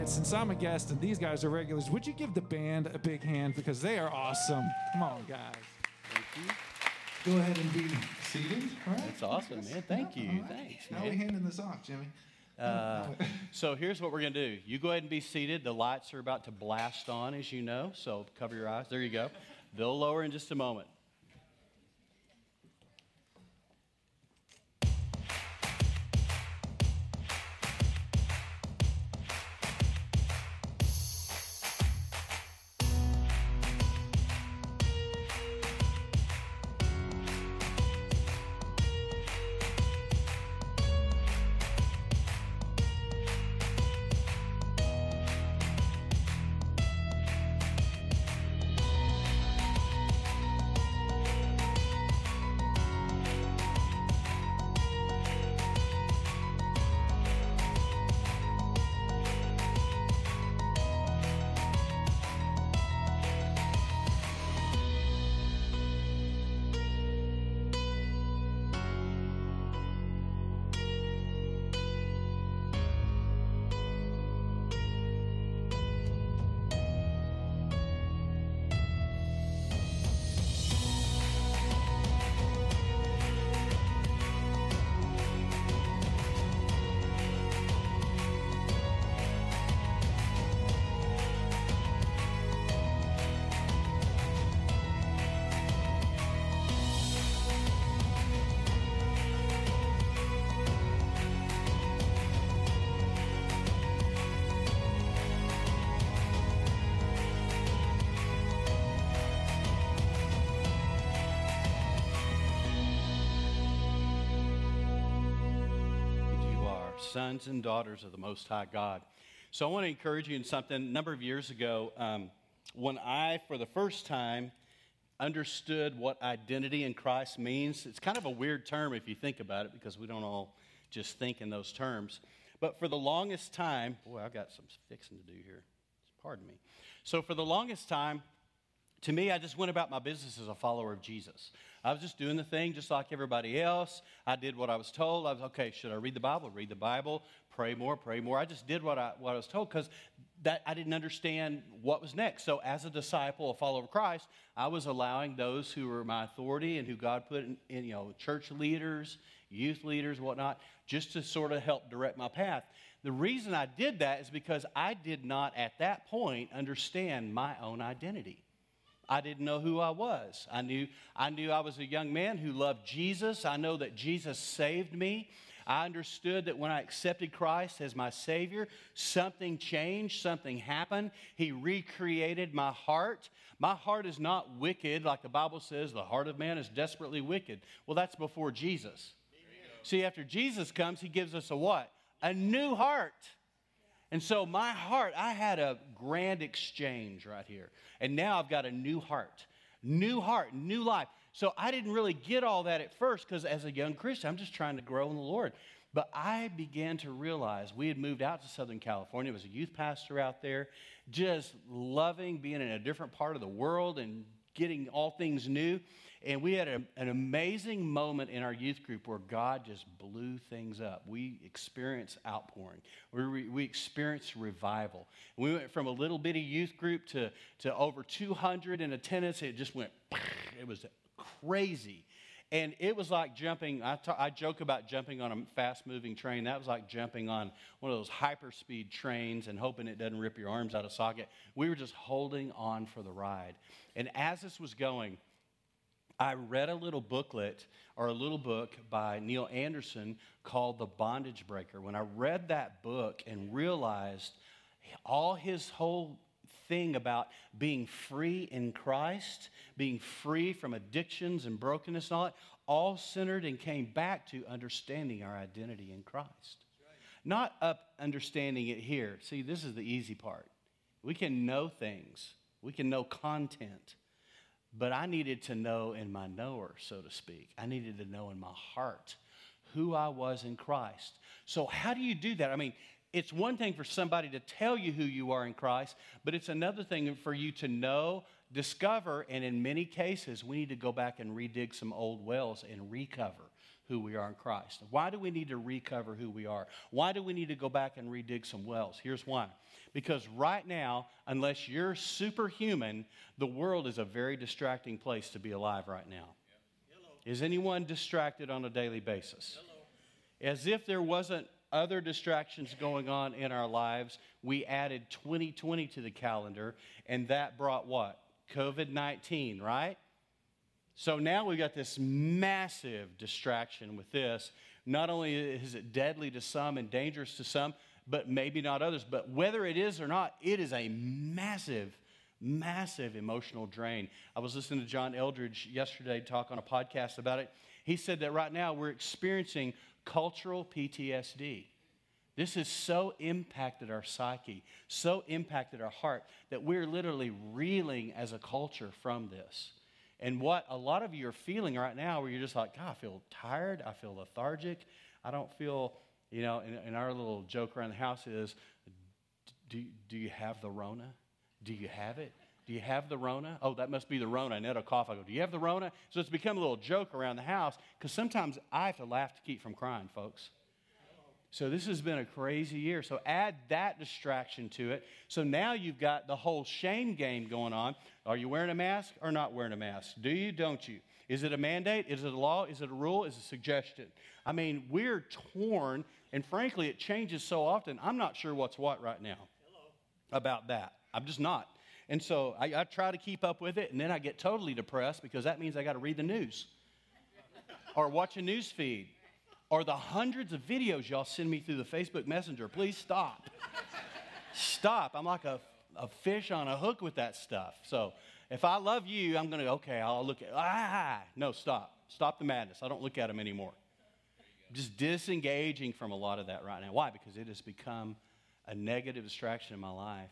since I'm a guest and these guys are regulars, would you give the band a big hand because they are awesome? Come on, guys. Thank you. Go ahead and be seated. All right. That's awesome, man. Thank you. Right. Thanks. Man. How are we handing this off, Jimmy? Uh, so here's what we're going to do. You go ahead and be seated. The lights are about to blast on, as you know, so cover your eyes. There you go. They'll lower in just a moment. Sons and daughters of the Most High God. So I want to encourage you in something. A number of years ago, um, when I, for the first time, understood what identity in Christ means, it's kind of a weird term if you think about it because we don't all just think in those terms. But for the longest time, boy, I've got some fixing to do here. Pardon me. So for the longest time, to me, I just went about my business as a follower of Jesus. I was just doing the thing just like everybody else. I did what I was told. I was, okay, should I read the Bible? Read the Bible. Pray more, pray more. I just did what I, what I was told because that I didn't understand what was next. So, as a disciple, a follower of Christ, I was allowing those who were my authority and who God put in, in you know, church leaders, youth leaders, whatnot, just to sort of help direct my path. The reason I did that is because I did not at that point understand my own identity. I didn't know who I was. I knew, I knew I was a young man who loved Jesus. I know that Jesus saved me. I understood that when I accepted Christ as my Savior, something changed, something happened. He recreated my heart. My heart is not wicked, like the Bible says, the heart of man is desperately wicked. Well, that's before Jesus. See, after Jesus comes, He gives us a what? A new heart. And so my heart, I had a grand exchange right here. And now I've got a new heart, new heart, new life. So I didn't really get all that at first because as a young Christian, I'm just trying to grow in the Lord. But I began to realize we had moved out to Southern California. Was a youth pastor out there, just loving being in a different part of the world and getting all things new. And we had a, an amazing moment in our youth group where God just blew things up. We experienced outpouring, we, we experienced revival. We went from a little bitty youth group to, to over 200 in attendance. It just went, it was crazy. And it was like jumping, I, t- I joke about jumping on a fast moving train. That was like jumping on one of those hyperspeed trains and hoping it doesn't rip your arms out of socket. We were just holding on for the ride. And as this was going, I read a little booklet or a little book by Neil Anderson called The Bondage Breaker. When I read that book and realized all his whole thing about being free in Christ, being free from addictions and brokenness and all that, all centered and came back to understanding our identity in Christ. Not up understanding it here. See, this is the easy part. We can know things, we can know content. But I needed to know in my knower, so to speak. I needed to know in my heart who I was in Christ. So, how do you do that? I mean, it's one thing for somebody to tell you who you are in Christ, but it's another thing for you to know, discover, and in many cases, we need to go back and redig some old wells and recover who we are in Christ. Why do we need to recover who we are? Why do we need to go back and redig some wells? Here's why. Because right now, unless you're superhuman, the world is a very distracting place to be alive right now. Is anyone distracted on a daily basis? As if there wasn't other distractions going on in our lives, we added 2020 to the calendar, and that brought what? COVID 19, right? So now we've got this massive distraction with this. Not only is it deadly to some and dangerous to some, but maybe not others. But whether it is or not, it is a massive, massive emotional drain. I was listening to John Eldredge yesterday talk on a podcast about it. He said that right now we're experiencing cultural PTSD. This has so impacted our psyche, so impacted our heart, that we're literally reeling as a culture from this. And what a lot of you are feeling right now, where you're just like, God, I feel tired, I feel lethargic, I don't feel you know, and, and our little joke around the house is do, do you have the Rona? Do you have it? Do you have the Rona? Oh, that must be the Rona. And it'll cough. I go, Do you have the Rona? So it's become a little joke around the house because sometimes I have to laugh to keep from crying, folks. So this has been a crazy year. So add that distraction to it. So now you've got the whole shame game going on. Are you wearing a mask or not wearing a mask? Do you, don't you? Is it a mandate? Is it a law? Is it a rule? Is it a suggestion? I mean, we're torn and frankly, it changes so often, I'm not sure what's what right now Hello. about that. I'm just not. And so I, I, try to keep up with it, and then I get totally depressed because that means I got to read the news or watch a news feed or the hundreds of videos y'all send me through the Facebook Messenger. Please stop. stop. I'm like a, a fish on a hook with that stuff. So if I love you, I'm going to, okay, I'll look at, ah, no, stop. Stop the madness. I don't look at them anymore. just disengaging from a lot of that right now. Why? Because it has become a negative distraction in my life.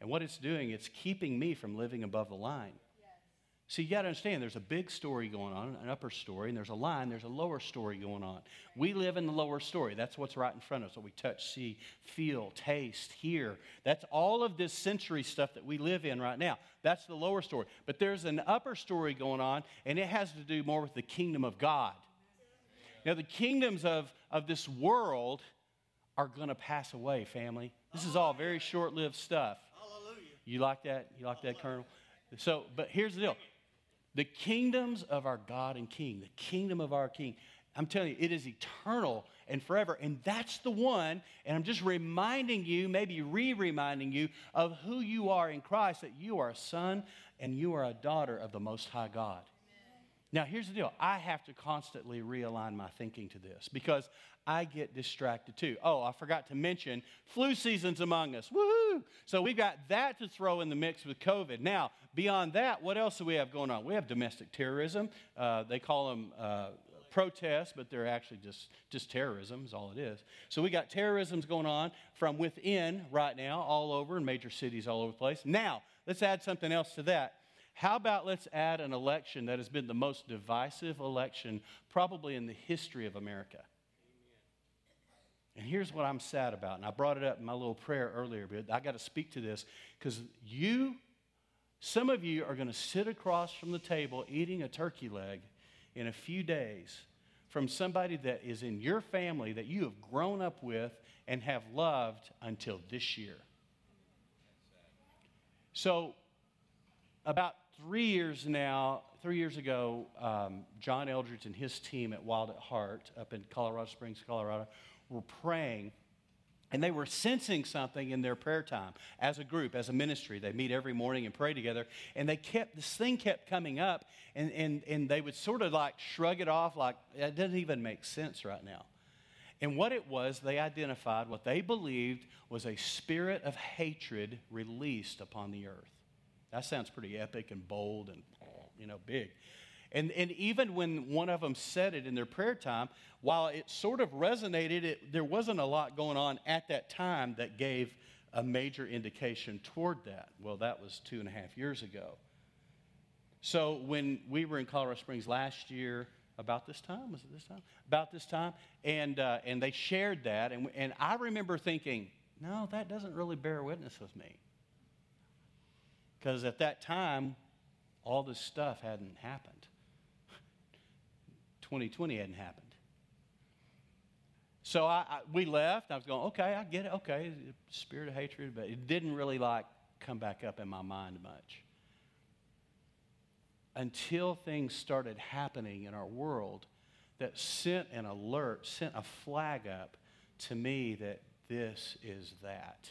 And what it's doing, it's keeping me from living above the line. See, you got to understand there's a big story going on, an upper story, and there's a line, there's a lower story going on. We live in the lower story. That's what's right in front of us. What we touch, see, feel, taste, hear. That's all of this sensory stuff that we live in right now. That's the lower story. But there's an upper story going on, and it has to do more with the kingdom of God. Now, the kingdoms of, of this world are going to pass away, family. This is all very short lived stuff. Hallelujah. You like that? You like that, Colonel? So, but here's the deal the kingdoms of our God and King, the kingdom of our King. I'm telling you, it is eternal and forever. And that's the one. And I'm just reminding you, maybe re reminding you of who you are in Christ, that you are a son and you are a daughter of the Most High God. Now, here's the deal I have to constantly realign my thinking to this because I get distracted too. Oh, I forgot to mention flu season's among us. Woohoo! So we've got that to throw in the mix with COVID. Now, beyond that, what else do we have going on? We have domestic terrorism. Uh, they call them uh, protests, but they're actually just, just terrorism, is all it is. So we got terrorisms going on from within right now, all over in major cities all over the place. Now, let's add something else to that. How about let's add an election that has been the most divisive election probably in the history of America? And here's what I'm sad about. And I brought it up in my little prayer earlier, but I got to speak to this because you, some of you are going to sit across from the table eating a turkey leg in a few days from somebody that is in your family that you have grown up with and have loved until this year. So, about three years now, three years ago, um, John Eldredge and his team at Wild at Heart up in Colorado Springs, Colorado, were praying and they were sensing something in their prayer time as a group, as a ministry. They meet every morning and pray together. And they kept, this thing kept coming up, and, and, and they would sort of like shrug it off, like, it doesn't even make sense right now. And what it was, they identified what they believed was a spirit of hatred released upon the earth. That sounds pretty epic and bold and, you know, big. And, and even when one of them said it in their prayer time, while it sort of resonated, it, there wasn't a lot going on at that time that gave a major indication toward that. Well, that was two and a half years ago. So when we were in Colorado Springs last year, about this time, was it this time? About this time, and uh, and they shared that, and and I remember thinking, no, that doesn't really bear witness with me, because at that time, all this stuff hadn't happened. 2020 hadn't happened. So I, I, we left. I was going, okay, I get it. Okay, spirit of hatred, but it didn't really like come back up in my mind much. Until things started happening in our world that sent an alert, sent a flag up to me that this is that.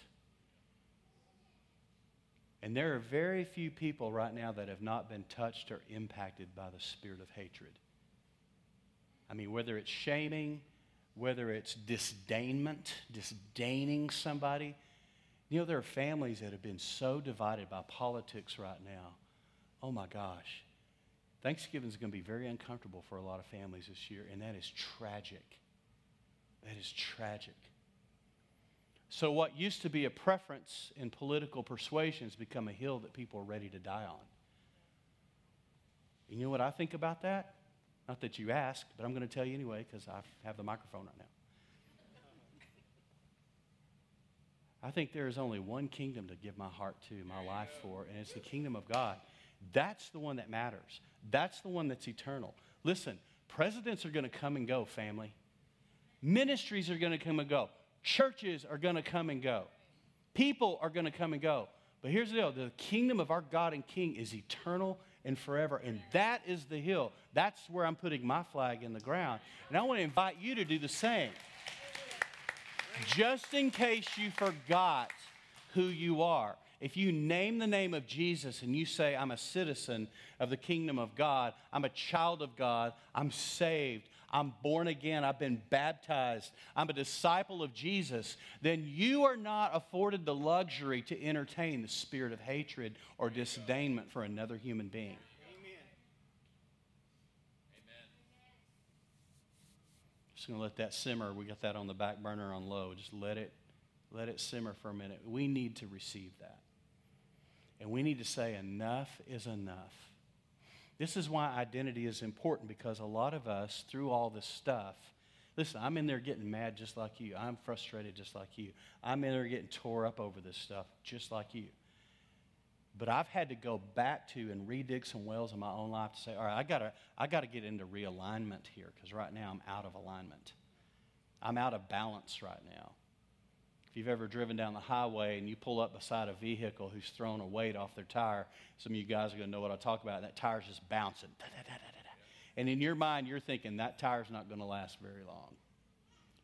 And there are very few people right now that have not been touched or impacted by the spirit of hatred. I mean, whether it's shaming, whether it's disdainment, disdaining somebody. You know, there are families that have been so divided by politics right now. Oh my gosh. Thanksgiving is going to be very uncomfortable for a lot of families this year, and that is tragic. That is tragic. So, what used to be a preference in political persuasion has become a hill that people are ready to die on. You know what I think about that? Not that you asked, but I'm going to tell you anyway because I have the microphone right now. I think there is only one kingdom to give my heart to, my life for, and it's the kingdom of God. That's the one that matters. That's the one that's eternal. Listen, presidents are going to come and go, family. Ministries are going to come and go. Churches are going to come and go. People are going to come and go. But here's the deal the kingdom of our God and King is eternal and forever. And that is the hill. That's where I'm putting my flag in the ground. And I want to invite you to do the same. Just in case you forgot who you are. If you name the name of Jesus and you say, I'm a citizen of the kingdom of God, I'm a child of God, I'm saved, I'm born again, I've been baptized, I'm a disciple of Jesus, then you are not afforded the luxury to entertain the spirit of hatred or disdainment for another human being. Amen. Amen. Just going to let that simmer. We got that on the back burner on low. Just let it let it simmer for a minute. We need to receive that. And we need to say enough is enough. This is why identity is important because a lot of us through all this stuff Listen, I'm in there getting mad just like you. I'm frustrated just like you. I'm in there getting tore up over this stuff just like you. But I've had to go back to and redig some wells in my own life to say, all right, I gotta, I gotta get into realignment here because right now I'm out of alignment. I'm out of balance right now. If you've ever driven down the highway and you pull up beside a vehicle who's thrown a weight off their tire, some of you guys are going to know what I talk about. That tire's just bouncing. And in your mind, you're thinking that tire's not going to last very long.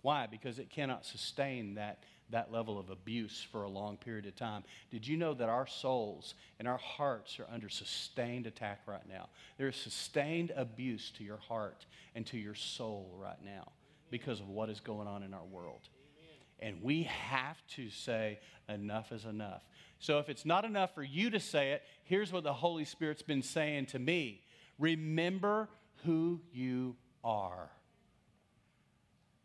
Why? Because it cannot sustain that, that level of abuse for a long period of time. Did you know that our souls and our hearts are under sustained attack right now? There is sustained abuse to your heart and to your soul right now because of what is going on in our world. And we have to say, enough is enough. So if it's not enough for you to say it, here's what the Holy Spirit's been saying to me Remember who you are.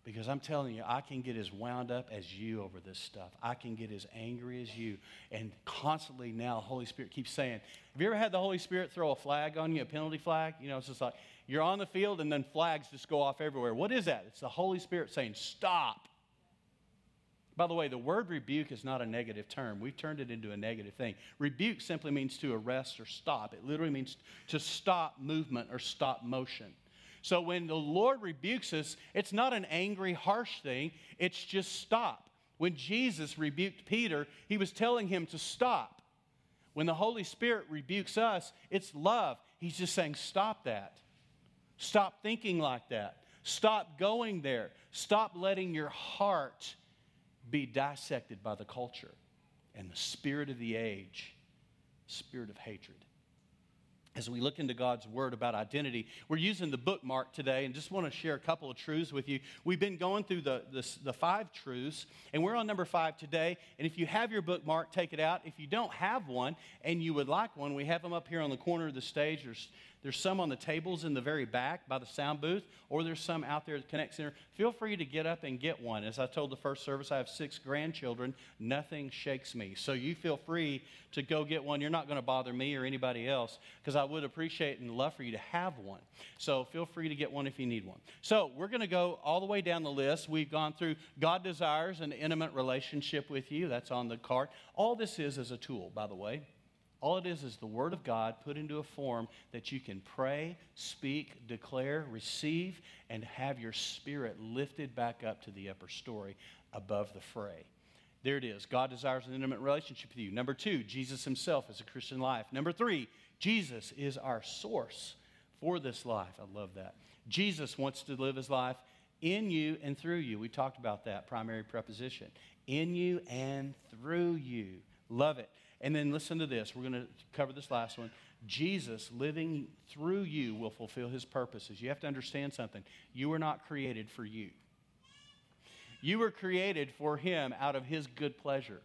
Because I'm telling you, I can get as wound up as you over this stuff. I can get as angry as you. And constantly now, Holy Spirit keeps saying, Have you ever had the Holy Spirit throw a flag on you, a penalty flag? You know, it's just like you're on the field and then flags just go off everywhere. What is that? It's the Holy Spirit saying, Stop. By the way, the word rebuke is not a negative term. We've turned it into a negative thing. Rebuke simply means to arrest or stop, it literally means to stop movement or stop motion. So when the Lord rebukes us, it's not an angry, harsh thing, it's just stop. When Jesus rebuked Peter, he was telling him to stop. When the Holy Spirit rebukes us, it's love. He's just saying, stop that. Stop thinking like that. Stop going there. Stop letting your heart be dissected by the culture and the spirit of the age, spirit of hatred. As we look into God's word about identity, we're using the bookmark today and just want to share a couple of truths with you. We've been going through the, the, the five truths, and we're on number five today. And if you have your bookmark, take it out. If you don't have one and you would like one, we have them up here on the corner of the stage. There's there's some on the tables in the very back by the sound booth, or there's some out there at the Connect Center. Feel free to get up and get one. As I told the first service, I have six grandchildren. Nothing shakes me. So you feel free to go get one. You're not going to bother me or anybody else because I would appreciate and love for you to have one. So feel free to get one if you need one. So we're going to go all the way down the list. We've gone through God desires an intimate relationship with you. That's on the card. All this is is a tool, by the way. All it is is the Word of God put into a form that you can pray, speak, declare, receive, and have your spirit lifted back up to the upper story above the fray. There it is. God desires an intimate relationship with you. Number two, Jesus himself is a Christian life. Number three, Jesus is our source for this life. I love that. Jesus wants to live his life in you and through you. We talked about that primary preposition. In you and through you. Love it. And then listen to this. We're going to cover this last one. Jesus living through you will fulfill his purposes. You have to understand something. You were not created for you, you were created for him out of his good pleasure.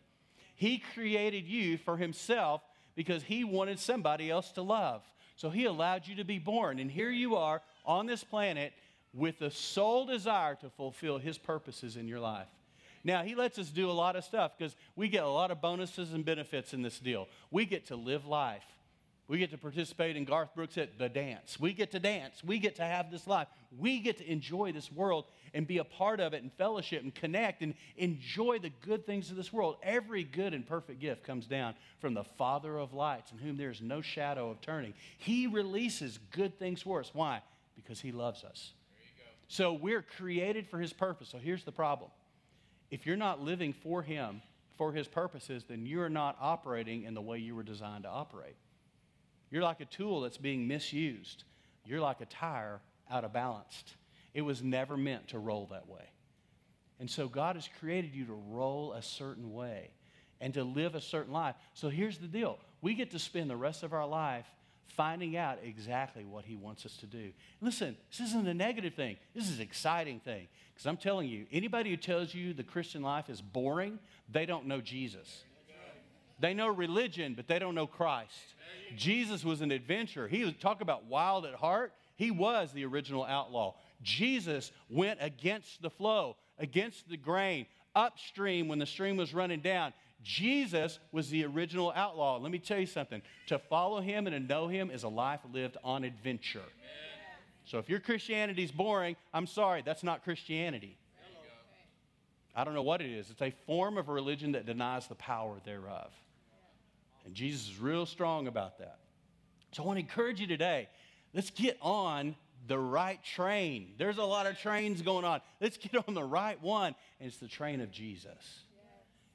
He created you for himself because he wanted somebody else to love. So he allowed you to be born. And here you are on this planet with the sole desire to fulfill his purposes in your life. Now, he lets us do a lot of stuff because we get a lot of bonuses and benefits in this deal. We get to live life. We get to participate in Garth Brooks at the dance. We get to dance. We get to have this life. We get to enjoy this world and be a part of it and fellowship and connect and enjoy the good things of this world. Every good and perfect gift comes down from the Father of lights, in whom there is no shadow of turning. He releases good things for us. Why? Because He loves us. So we're created for His purpose. So here's the problem if you're not living for Him, for His purposes, then you're not operating in the way you were designed to operate. You're like a tool that's being misused. You're like a tire out of balance. It was never meant to roll that way. And so God has created you to roll a certain way and to live a certain life. So here's the deal we get to spend the rest of our life finding out exactly what He wants us to do. Listen, this isn't a negative thing, this is an exciting thing. Because I'm telling you, anybody who tells you the Christian life is boring, they don't know Jesus. They know religion, but they don't know Christ. Jesus was an adventurer. He was talk about wild at heart. He was the original outlaw. Jesus went against the flow, against the grain, upstream when the stream was running down. Jesus was the original outlaw. Let me tell you something to follow him and to know him is a life lived on adventure. So if your Christianity is boring, I'm sorry, that's not Christianity. I don't know what it is. It's a form of religion that denies the power thereof. And Jesus is real strong about that. So I want to encourage you today let's get on the right train. There's a lot of trains going on. Let's get on the right one, and it's the train of Jesus.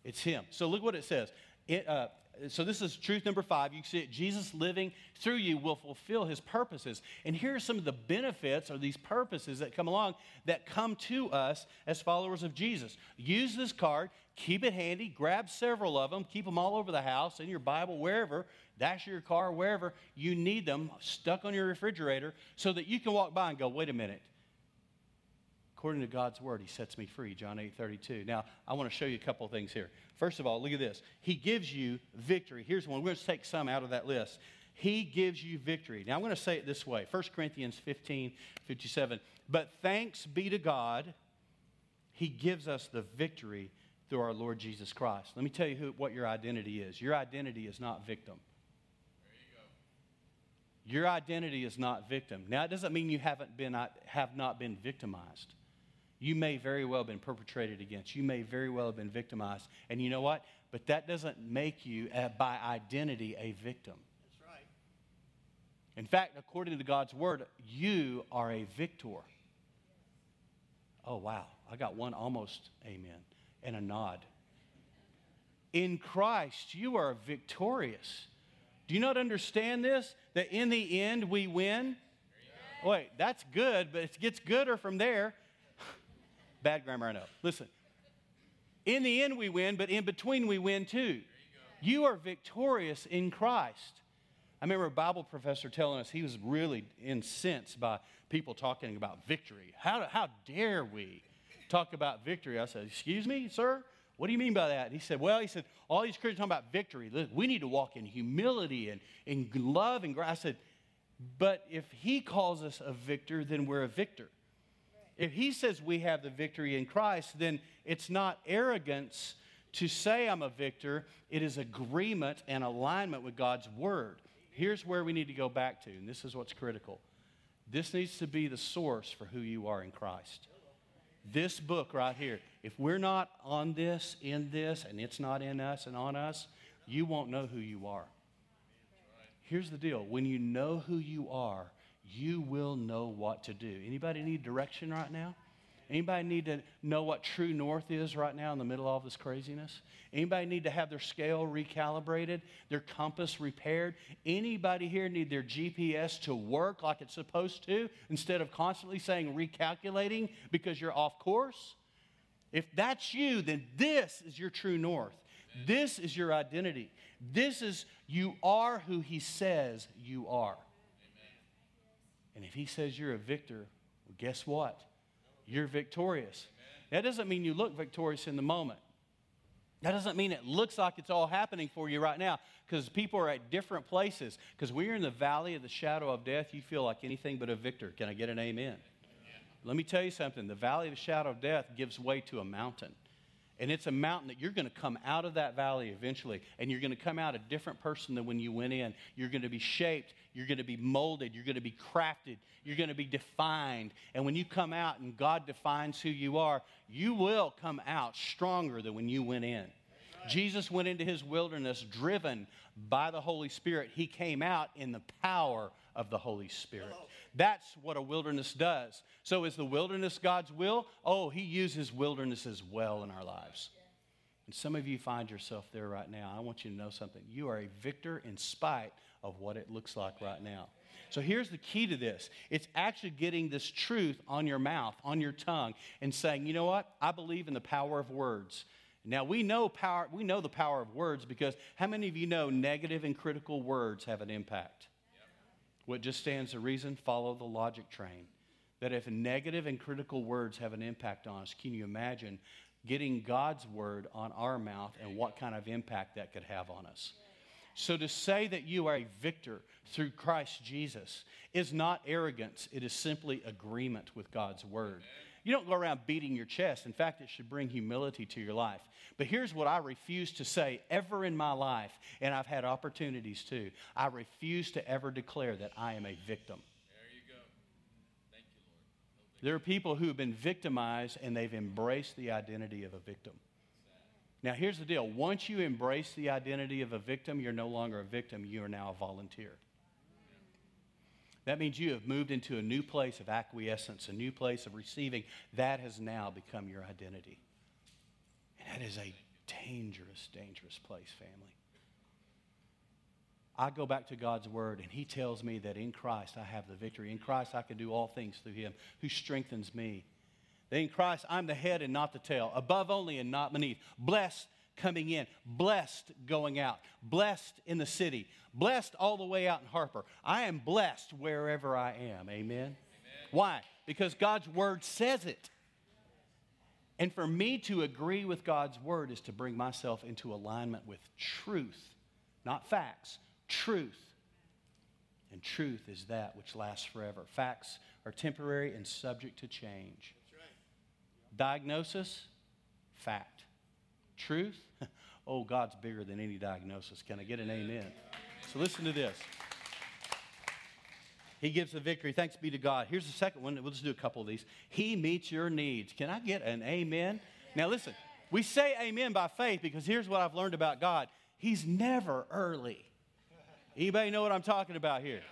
It's Him. So look what it says. It, uh, so this is truth number five. You see it. Jesus living through you will fulfill his purposes. And here are some of the benefits or these purposes that come along that come to us as followers of Jesus. Use this card, keep it handy, grab several of them, keep them all over the house, in your Bible, wherever, dash your car, wherever you need them, stuck on your refrigerator, so that you can walk by and go, wait a minute. According to God's word, he sets me free, John 8 32. Now, I want to show you a couple of things here. First of all, look at this. He gives you victory. Here's one. We're going to take some out of that list. He gives you victory. Now, I'm going to say it this way 1 Corinthians 15 57. But thanks be to God, He gives us the victory through our Lord Jesus Christ. Let me tell you who, what your identity is. Your identity is not victim. Your identity is not victim. Now, it doesn't mean you haven't been, have not been victimized. You may very well have been perpetrated against. You may very well have been victimized. And you know what? But that doesn't make you, uh, by identity, a victim. That's right. In fact, according to God's word, you are a victor. Oh, wow. I got one almost amen and a nod. In Christ, you are victorious. Do you not understand this? That in the end, we win? Wait, that's good, but it gets gooder from there. Bad grammar, I know. Listen. In the end, we win, but in between, we win too. You, you are victorious in Christ. I remember a Bible professor telling us he was really incensed by people talking about victory. How, how dare we talk about victory? I said, Excuse me, sir? What do you mean by that? And he said, Well, he said, all these Christians talking about victory. We need to walk in humility and in love and grace. I said, But if he calls us a victor, then we're a victor. If he says we have the victory in Christ, then it's not arrogance to say I'm a victor. It is agreement and alignment with God's word. Here's where we need to go back to, and this is what's critical. This needs to be the source for who you are in Christ. This book right here, if we're not on this, in this, and it's not in us and on us, you won't know who you are. Here's the deal when you know who you are, you will know what to do. Anybody need direction right now? Anybody need to know what true north is right now in the middle of all this craziness? Anybody need to have their scale recalibrated, their compass repaired? Anybody here need their GPS to work like it's supposed to instead of constantly saying recalculating because you're off course? If that's you, then this is your true north. This is your identity. This is you are who he says you are. And if he says you're a victor, well, guess what? You're victorious. That doesn't mean you look victorious in the moment. That doesn't mean it looks like it's all happening for you right now because people are at different places. Because when you're in the valley of the shadow of death, you feel like anything but a victor. Can I get an amen? Let me tell you something the valley of the shadow of death gives way to a mountain. And it's a mountain that you're going to come out of that valley eventually, and you're going to come out a different person than when you went in. You're going to be shaped, you're going to be molded, you're going to be crafted, you're going to be defined. And when you come out and God defines who you are, you will come out stronger than when you went in. Jesus went into his wilderness driven by the Holy Spirit. He came out in the power of the Holy Spirit. That's what a wilderness does. So, is the wilderness God's will? Oh, He uses wildernesses well in our lives. And some of you find yourself there right now. I want you to know something. You are a victor in spite of what it looks like right now. So here's the key to this it's actually getting this truth on your mouth, on your tongue, and saying, you know what? I believe in the power of words. Now we know power, we know the power of words because how many of you know negative and critical words have an impact? What just stands to reason? Follow the logic train. That if negative and critical words have an impact on us, can you imagine getting God's word on our mouth and what kind of impact that could have on us? So to say that you are a victor through Christ Jesus is not arrogance, it is simply agreement with God's word. You don't go around beating your chest. In fact, it should bring humility to your life. But here's what I refuse to say ever in my life, and I've had opportunities too. I refuse to ever declare that I am a victim. There you go. Thank you, Lord. There are people who have been victimized and they've embraced the identity of a victim. Now, here's the deal once you embrace the identity of a victim, you're no longer a victim, you are now a volunteer. That means you have moved into a new place of acquiescence, a new place of receiving. That has now become your identity. And that is a dangerous, dangerous place, family. I go back to God's word, and He tells me that in Christ I have the victory. In Christ I can do all things through Him who strengthens me. In Christ I'm the head and not the tail, above only and not beneath, blessed coming in, blessed going out, blessed in the city, blessed all the way out in Harper. I am blessed wherever I am. Amen? Amen. Why? Because God's word says it. And for me to agree with God's word is to bring myself into alignment with truth, not facts, truth. And truth is that which lasts forever. Facts are temporary and subject to change. Diagnosis, fact. Truth, oh, God's bigger than any diagnosis. Can I get an amen? So listen to this. He gives the victory. Thanks be to God. Here's the second one. We'll just do a couple of these. He meets your needs. Can I get an amen? Now, listen, we say amen by faith because here's what I've learned about God He's never early. Anybody know what I'm talking about here?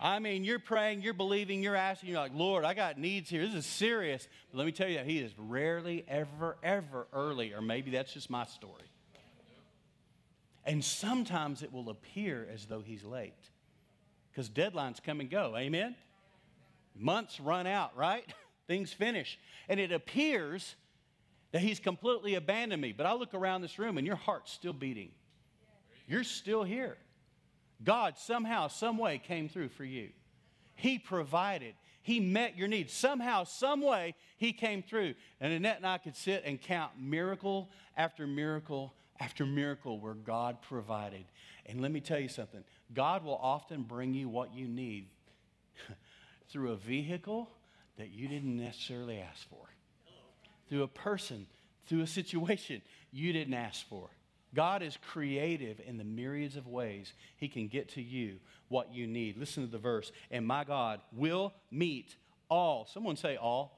I mean, you're praying, you're believing, you're asking, you're like, Lord, I got needs here. This is serious. But let me tell you, He is rarely, ever, ever early, or maybe that's just my story. And sometimes it will appear as though He's late because deadlines come and go. Amen? Months run out, right? Things finish. And it appears that He's completely abandoned me. But I look around this room and your heart's still beating. You're still here. God somehow, some way came through for you. He provided. He met your needs. Somehow, some way, He came through. And Annette and I could sit and count miracle after miracle after miracle where God provided. And let me tell you something God will often bring you what you need through a vehicle that you didn't necessarily ask for, through a person, through a situation you didn't ask for. God is creative in the myriads of ways He can get to you what you need. Listen to the verse. And my God will meet all. Someone say all.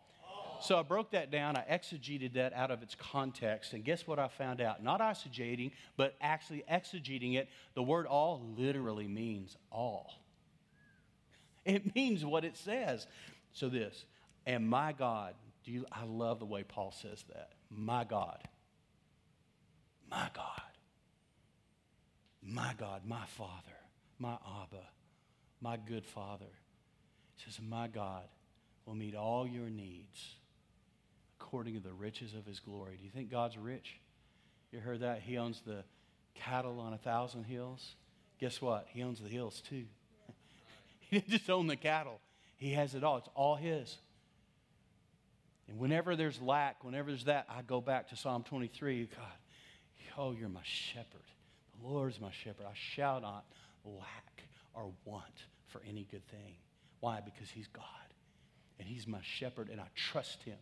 So I broke that down. I exegeted that out of its context. And guess what I found out? Not eisegeting, but actually exegeting it. The word all literally means all. It means what it says. So this, and my God, do you I love the way Paul says that. My God my God, my God, my Father, my Abba, my good Father. He says, My God will meet all your needs according to the riches of his glory. Do you think God's rich? You heard that? He owns the cattle on a thousand hills. Guess what? He owns the hills too. he didn't just own the cattle, he has it all. It's all his. And whenever there's lack, whenever there's that, I go back to Psalm 23. God, Oh, you're my shepherd. The Lord is my shepherd. I shall not lack or want for any good thing. Why? Because He's God. And He's my shepherd, and I trust Him.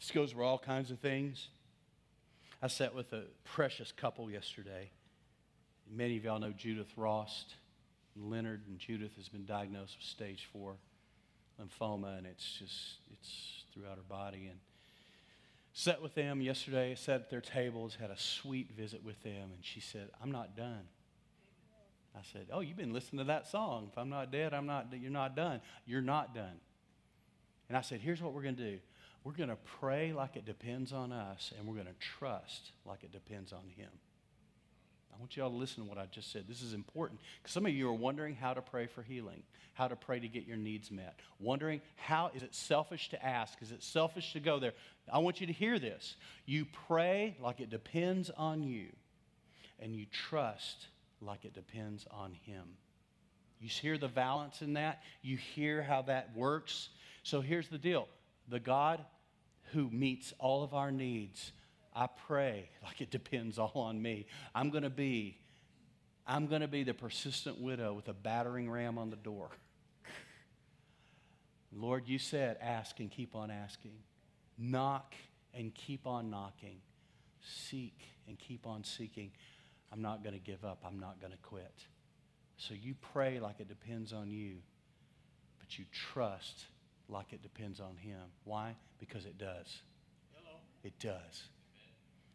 This goes for all kinds of things. I sat with a precious couple yesterday. Many of y'all know Judith Rost. Leonard and Judith has been diagnosed with stage four lymphoma, and it's just, it's throughout her body. And Sat with them yesterday, sat at their tables, had a sweet visit with them, and she said, I'm not done. I said, Oh, you've been listening to that song. If I'm not dead, I'm not, you're not done. You're not done. And I said, Here's what we're going to do we're going to pray like it depends on us, and we're going to trust like it depends on Him. I want you all to listen to what I just said. This is important because some of you are wondering how to pray for healing, how to pray to get your needs met, wondering how is it selfish to ask? Is it selfish to go there? I want you to hear this. You pray like it depends on you, and you trust like it depends on Him. You hear the balance in that? You hear how that works? So here's the deal the God who meets all of our needs I pray like it depends all on me. I'm going to be I'm going to be the persistent widow with a battering ram on the door. Lord, you said, ask and keep on asking, knock and keep on knocking, seek and keep on seeking. I'm not going to give up. I'm not going to quit. So you pray like it depends on you, but you trust like it depends on Him. Why? Because it does. Hello. It does.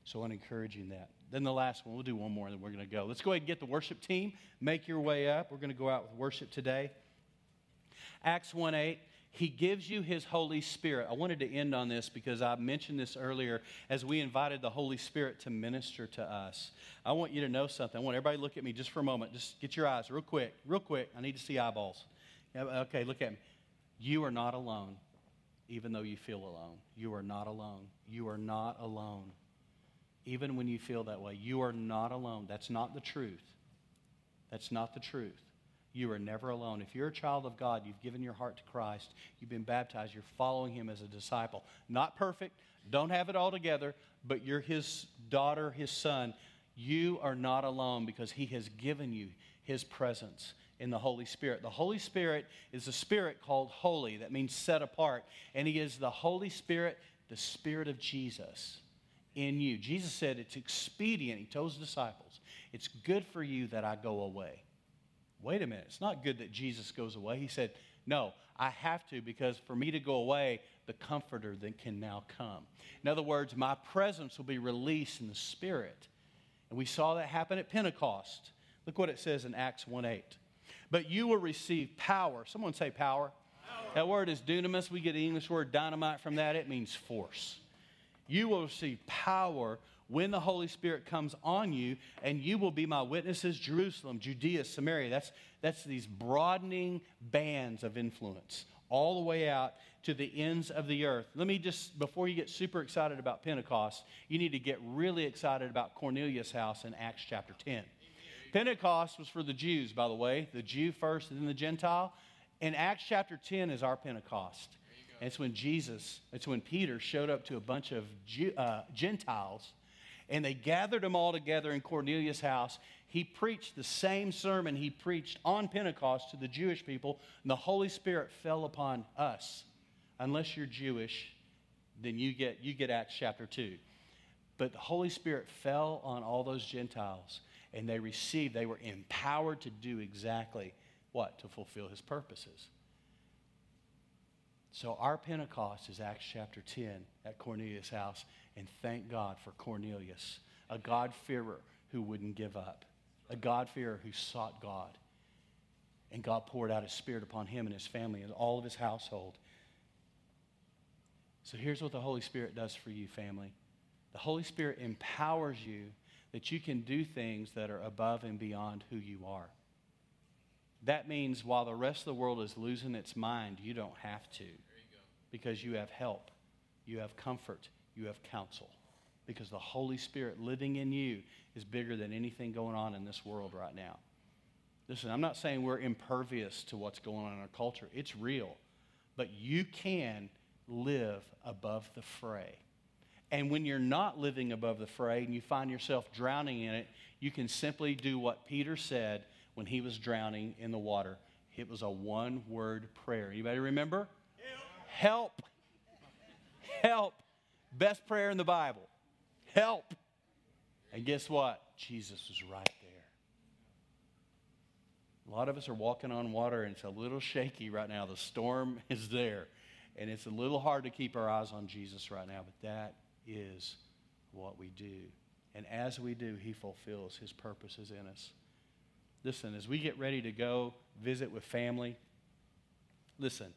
So I want to encourage you in that. Then the last one, we'll do one more and then we're going to go. Let's go ahead and get the worship team. Make your way up. We're going to go out with worship today. Acts 1 8. He gives you His Holy Spirit. I wanted to end on this because I mentioned this earlier as we invited the Holy Spirit to minister to us. I want you to know something. I want everybody to look at me just for a moment. Just get your eyes real quick, real quick. I need to see eyeballs. Okay, look at me. You are not alone, even though you feel alone. You are not alone. You are not alone. Even when you feel that way, you are not alone. That's not the truth. That's not the truth. You are never alone. If you're a child of God, you've given your heart to Christ, you've been baptized, you're following Him as a disciple. Not perfect, don't have it all together, but you're His daughter, His son. You are not alone because He has given you His presence in the Holy Spirit. The Holy Spirit is a spirit called holy, that means set apart. And He is the Holy Spirit, the Spirit of Jesus in you. Jesus said it's expedient, He told His disciples, it's good for you that I go away wait a minute, it's not good that Jesus goes away. He said, no, I have to because for me to go away, the comforter then can now come. In other words, my presence will be released in the Spirit. And we saw that happen at Pentecost. Look what it says in Acts 1 8. But you will receive power. Someone say power. power. That word is dunamis. We get the English word dynamite from that. It means force. You will receive power when the Holy Spirit comes on you, and you will be my witnesses Jerusalem, Judea, Samaria. That's, that's these broadening bands of influence all the way out to the ends of the earth. Let me just, before you get super excited about Pentecost, you need to get really excited about Cornelius' house in Acts chapter 10. Pentecost was for the Jews, by the way, the Jew first and then the Gentile. And Acts chapter 10 is our Pentecost. And it's when Jesus, it's when Peter showed up to a bunch of uh, Gentiles and they gathered them all together in Cornelius' house. He preached the same sermon he preached on Pentecost to the Jewish people, and the Holy Spirit fell upon us. Unless you're Jewish, then you get, you get Acts chapter 2. But the Holy Spirit fell on all those Gentiles, and they received, they were empowered to do exactly what? To fulfill his purposes. So our Pentecost is Acts chapter 10 at Cornelius' house. And thank God for Cornelius, a God-fearer who wouldn't give up, a God-fearer who sought God. And God poured out his spirit upon him and his family and all of his household. So here's what the Holy Spirit does for you, family. The Holy Spirit empowers you that you can do things that are above and beyond who you are. That means while the rest of the world is losing its mind, you don't have to. Because you have help, you have comfort, you have counsel because the Holy Spirit living in you is bigger than anything going on in this world right now. Listen, I'm not saying we're impervious to what's going on in our culture, it's real. But you can live above the fray. And when you're not living above the fray and you find yourself drowning in it, you can simply do what Peter said when he was drowning in the water. It was a one word prayer. Anybody remember? Help. Help. Best prayer in the Bible help. And guess what? Jesus was right there. A lot of us are walking on water and it's a little shaky right now. The storm is there. And it's a little hard to keep our eyes on Jesus right now, but that is what we do. And as we do, He fulfills His purposes in us. Listen, as we get ready to go visit with family, listen,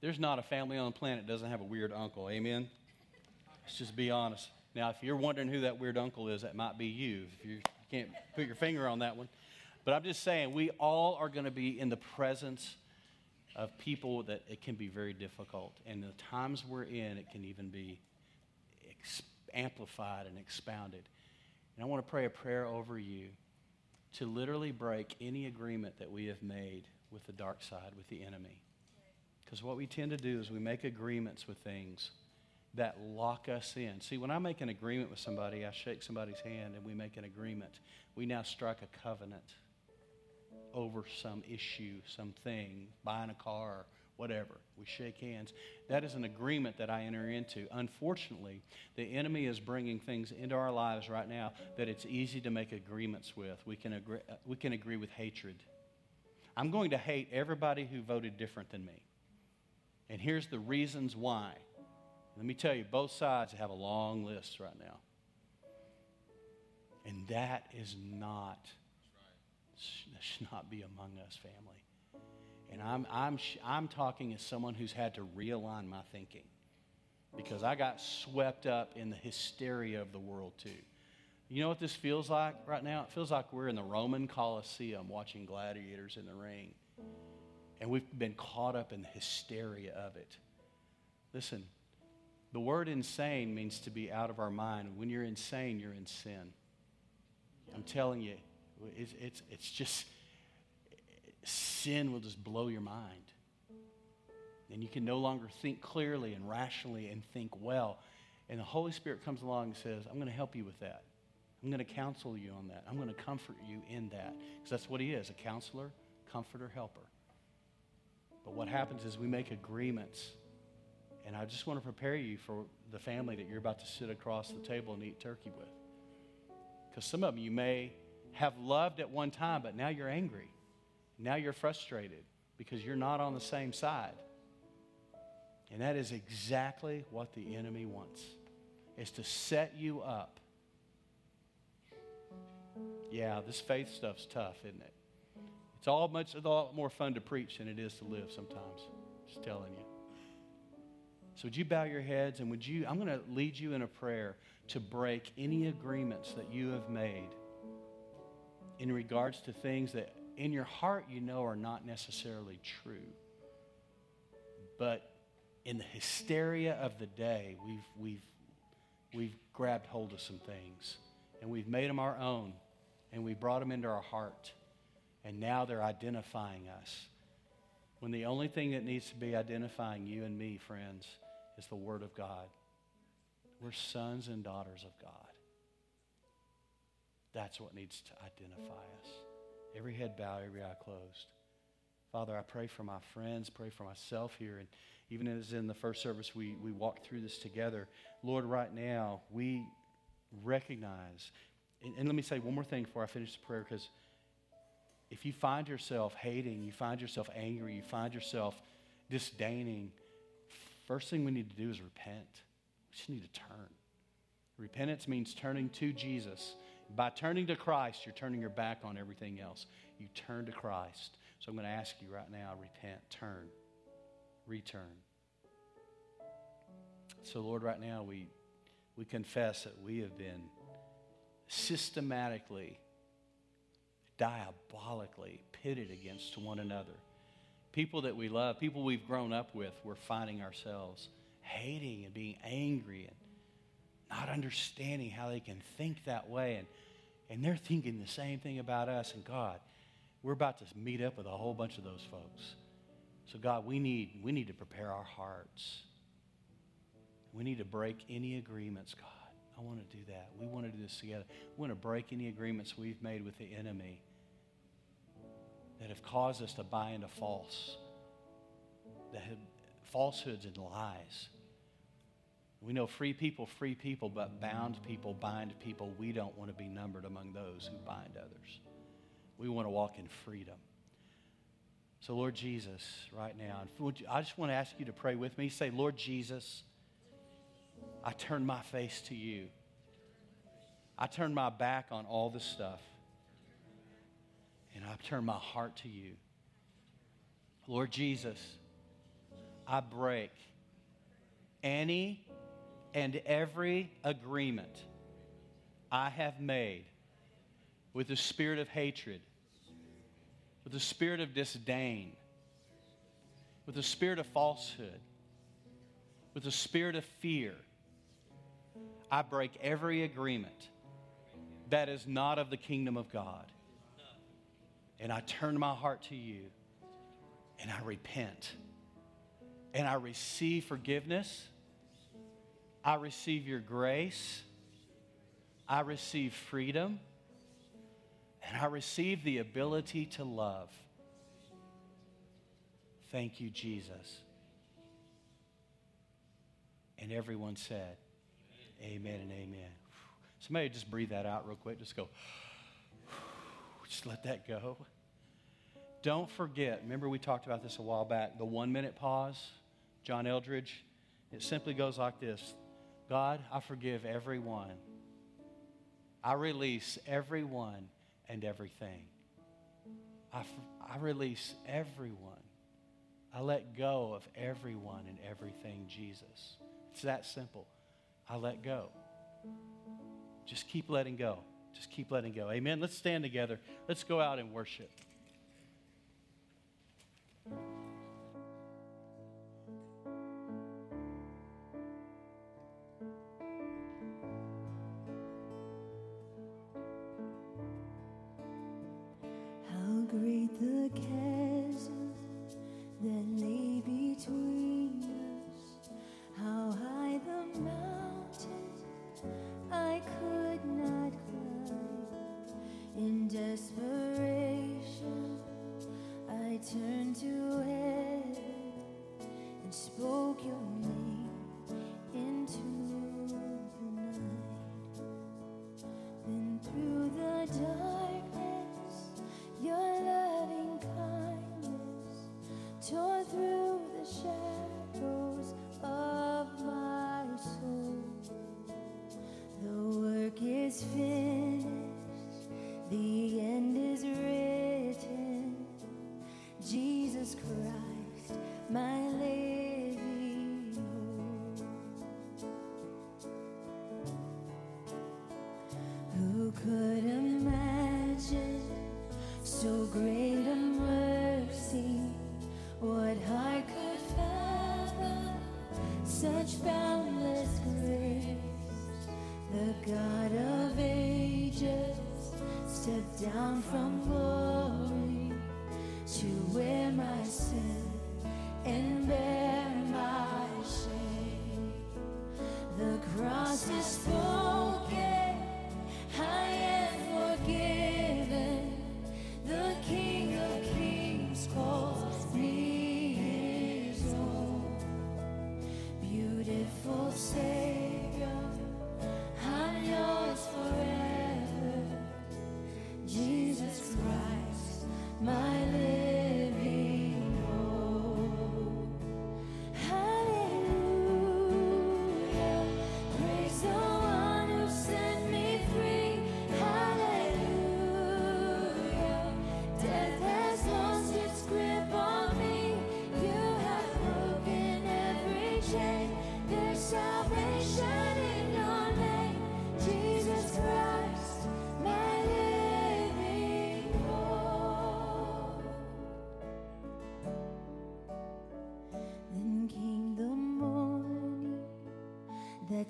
there's not a family on the planet that doesn't have a weird uncle. Amen? Let's just be honest. Now, if you're wondering who that weird uncle is, that might be you. If you can't put your finger on that one. But I'm just saying, we all are going to be in the presence of people that it can be very difficult. And the times we're in, it can even be ex- amplified and expounded. And I want to pray a prayer over you to literally break any agreement that we have made with the dark side, with the enemy. Because what we tend to do is we make agreements with things that lock us in. See, when I make an agreement with somebody, I shake somebody's hand and we make an agreement. We now strike a covenant. over some issue, something, buying a car, whatever. We shake hands. That is an agreement that I enter into. Unfortunately, the enemy is bringing things into our lives right now that it's easy to make agreements with. We can agree, uh, we can agree with hatred. I'm going to hate everybody who voted different than me. And here's the reasons why. Let me tell you, both sides have a long list right now. And that is not, that should not be among us, family. And I'm, I'm, I'm talking as someone who's had to realign my thinking because I got swept up in the hysteria of the world, too. You know what this feels like right now? It feels like we're in the Roman Colosseum watching gladiators in the ring. And we've been caught up in the hysteria of it. Listen, the word insane means to be out of our mind. When you're insane, you're in sin. I'm telling you, it's, it's, it's just, sin will just blow your mind. And you can no longer think clearly and rationally and think well. And the Holy Spirit comes along and says, I'm going to help you with that. I'm going to counsel you on that. I'm going to comfort you in that. Because that's what He is a counselor, comforter, helper. But what happens is we make agreements. And I just want to prepare you for the family that you're about to sit across the table and eat turkey with. Because some of them you may have loved at one time, but now you're angry. Now you're frustrated because you're not on the same side. And that is exactly what the enemy wants. Is to set you up. Yeah, this faith stuff's tough, isn't it? It's all much a lot more fun to preach than it is to live sometimes. Just telling you. So would you bow your heads and would you I'm going to lead you in a prayer to break any agreements that you have made in regards to things that in your heart you know are not necessarily true. But in the hysteria of the day, we've, we've, we've grabbed hold of some things and we've made them our own and we brought them into our heart. And now they're identifying us. When the only thing that needs to be identifying you and me, friends, is the Word of God. We're sons and daughters of God. That's what needs to identify us. Every head bowed, every eye closed. Father, I pray for my friends, pray for myself here. And even as in the first service, we, we walked through this together. Lord, right now, we recognize, and, and let me say one more thing before I finish the prayer, because if you find yourself hating, you find yourself angry, you find yourself disdaining, first thing we need to do is repent. We just need to turn. Repentance means turning to Jesus. By turning to Christ, you're turning your back on everything else. You turn to Christ. So I'm going to ask you right now repent, turn, return. So, Lord, right now we, we confess that we have been systematically, diabolically pitted against one another. People that we love, people we've grown up with, we're finding ourselves hating and being angry and not understanding how they can think that way. And, and they're thinking the same thing about us. And God, we're about to meet up with a whole bunch of those folks. So, God, we need, we need to prepare our hearts. We need to break any agreements, God. I want to do that. We want to do this together. We want to break any agreements we've made with the enemy that have caused us to buy into false, that have falsehoods and lies. We know free people, free people, but bound people bind people. We don't want to be numbered among those who bind others. We want to walk in freedom. So, Lord Jesus, right now, I just want to ask you to pray with me. Say, Lord Jesus, I turn my face to you. I turn my back on all this stuff. And I turn my heart to you. Lord Jesus, I break any and every agreement I have made with the spirit of hatred, with the spirit of disdain, with the spirit of falsehood, with the spirit of fear, I break every agreement that is not of the kingdom of God. And I turn my heart to you and I repent and I receive forgiveness I receive your grace. I receive freedom. and I receive the ability to love. Thank you, Jesus. And everyone said, Amen, amen and amen. Somebody just breathe that out real quick. Just go, just let that go. Don't forget, remember we talked about this a while back, the one minute pause, John Eldredge. It simply goes like this God, I forgive everyone. I release everyone and everything. I, I release everyone. I let go of everyone and everything, Jesus. It's that simple. I let go. Just keep letting go. Just keep letting go. Amen. Let's stand together. Let's go out and worship.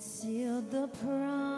Sealed the promise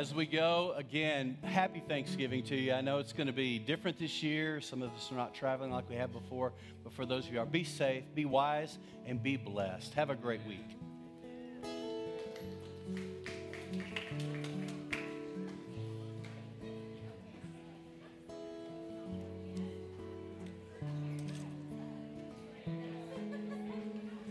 As we go, again, happy Thanksgiving to you. I know it's going to be different this year. Some of us are not traveling like we have before, but for those of you who are, be safe, be wise, and be blessed. Have a great week.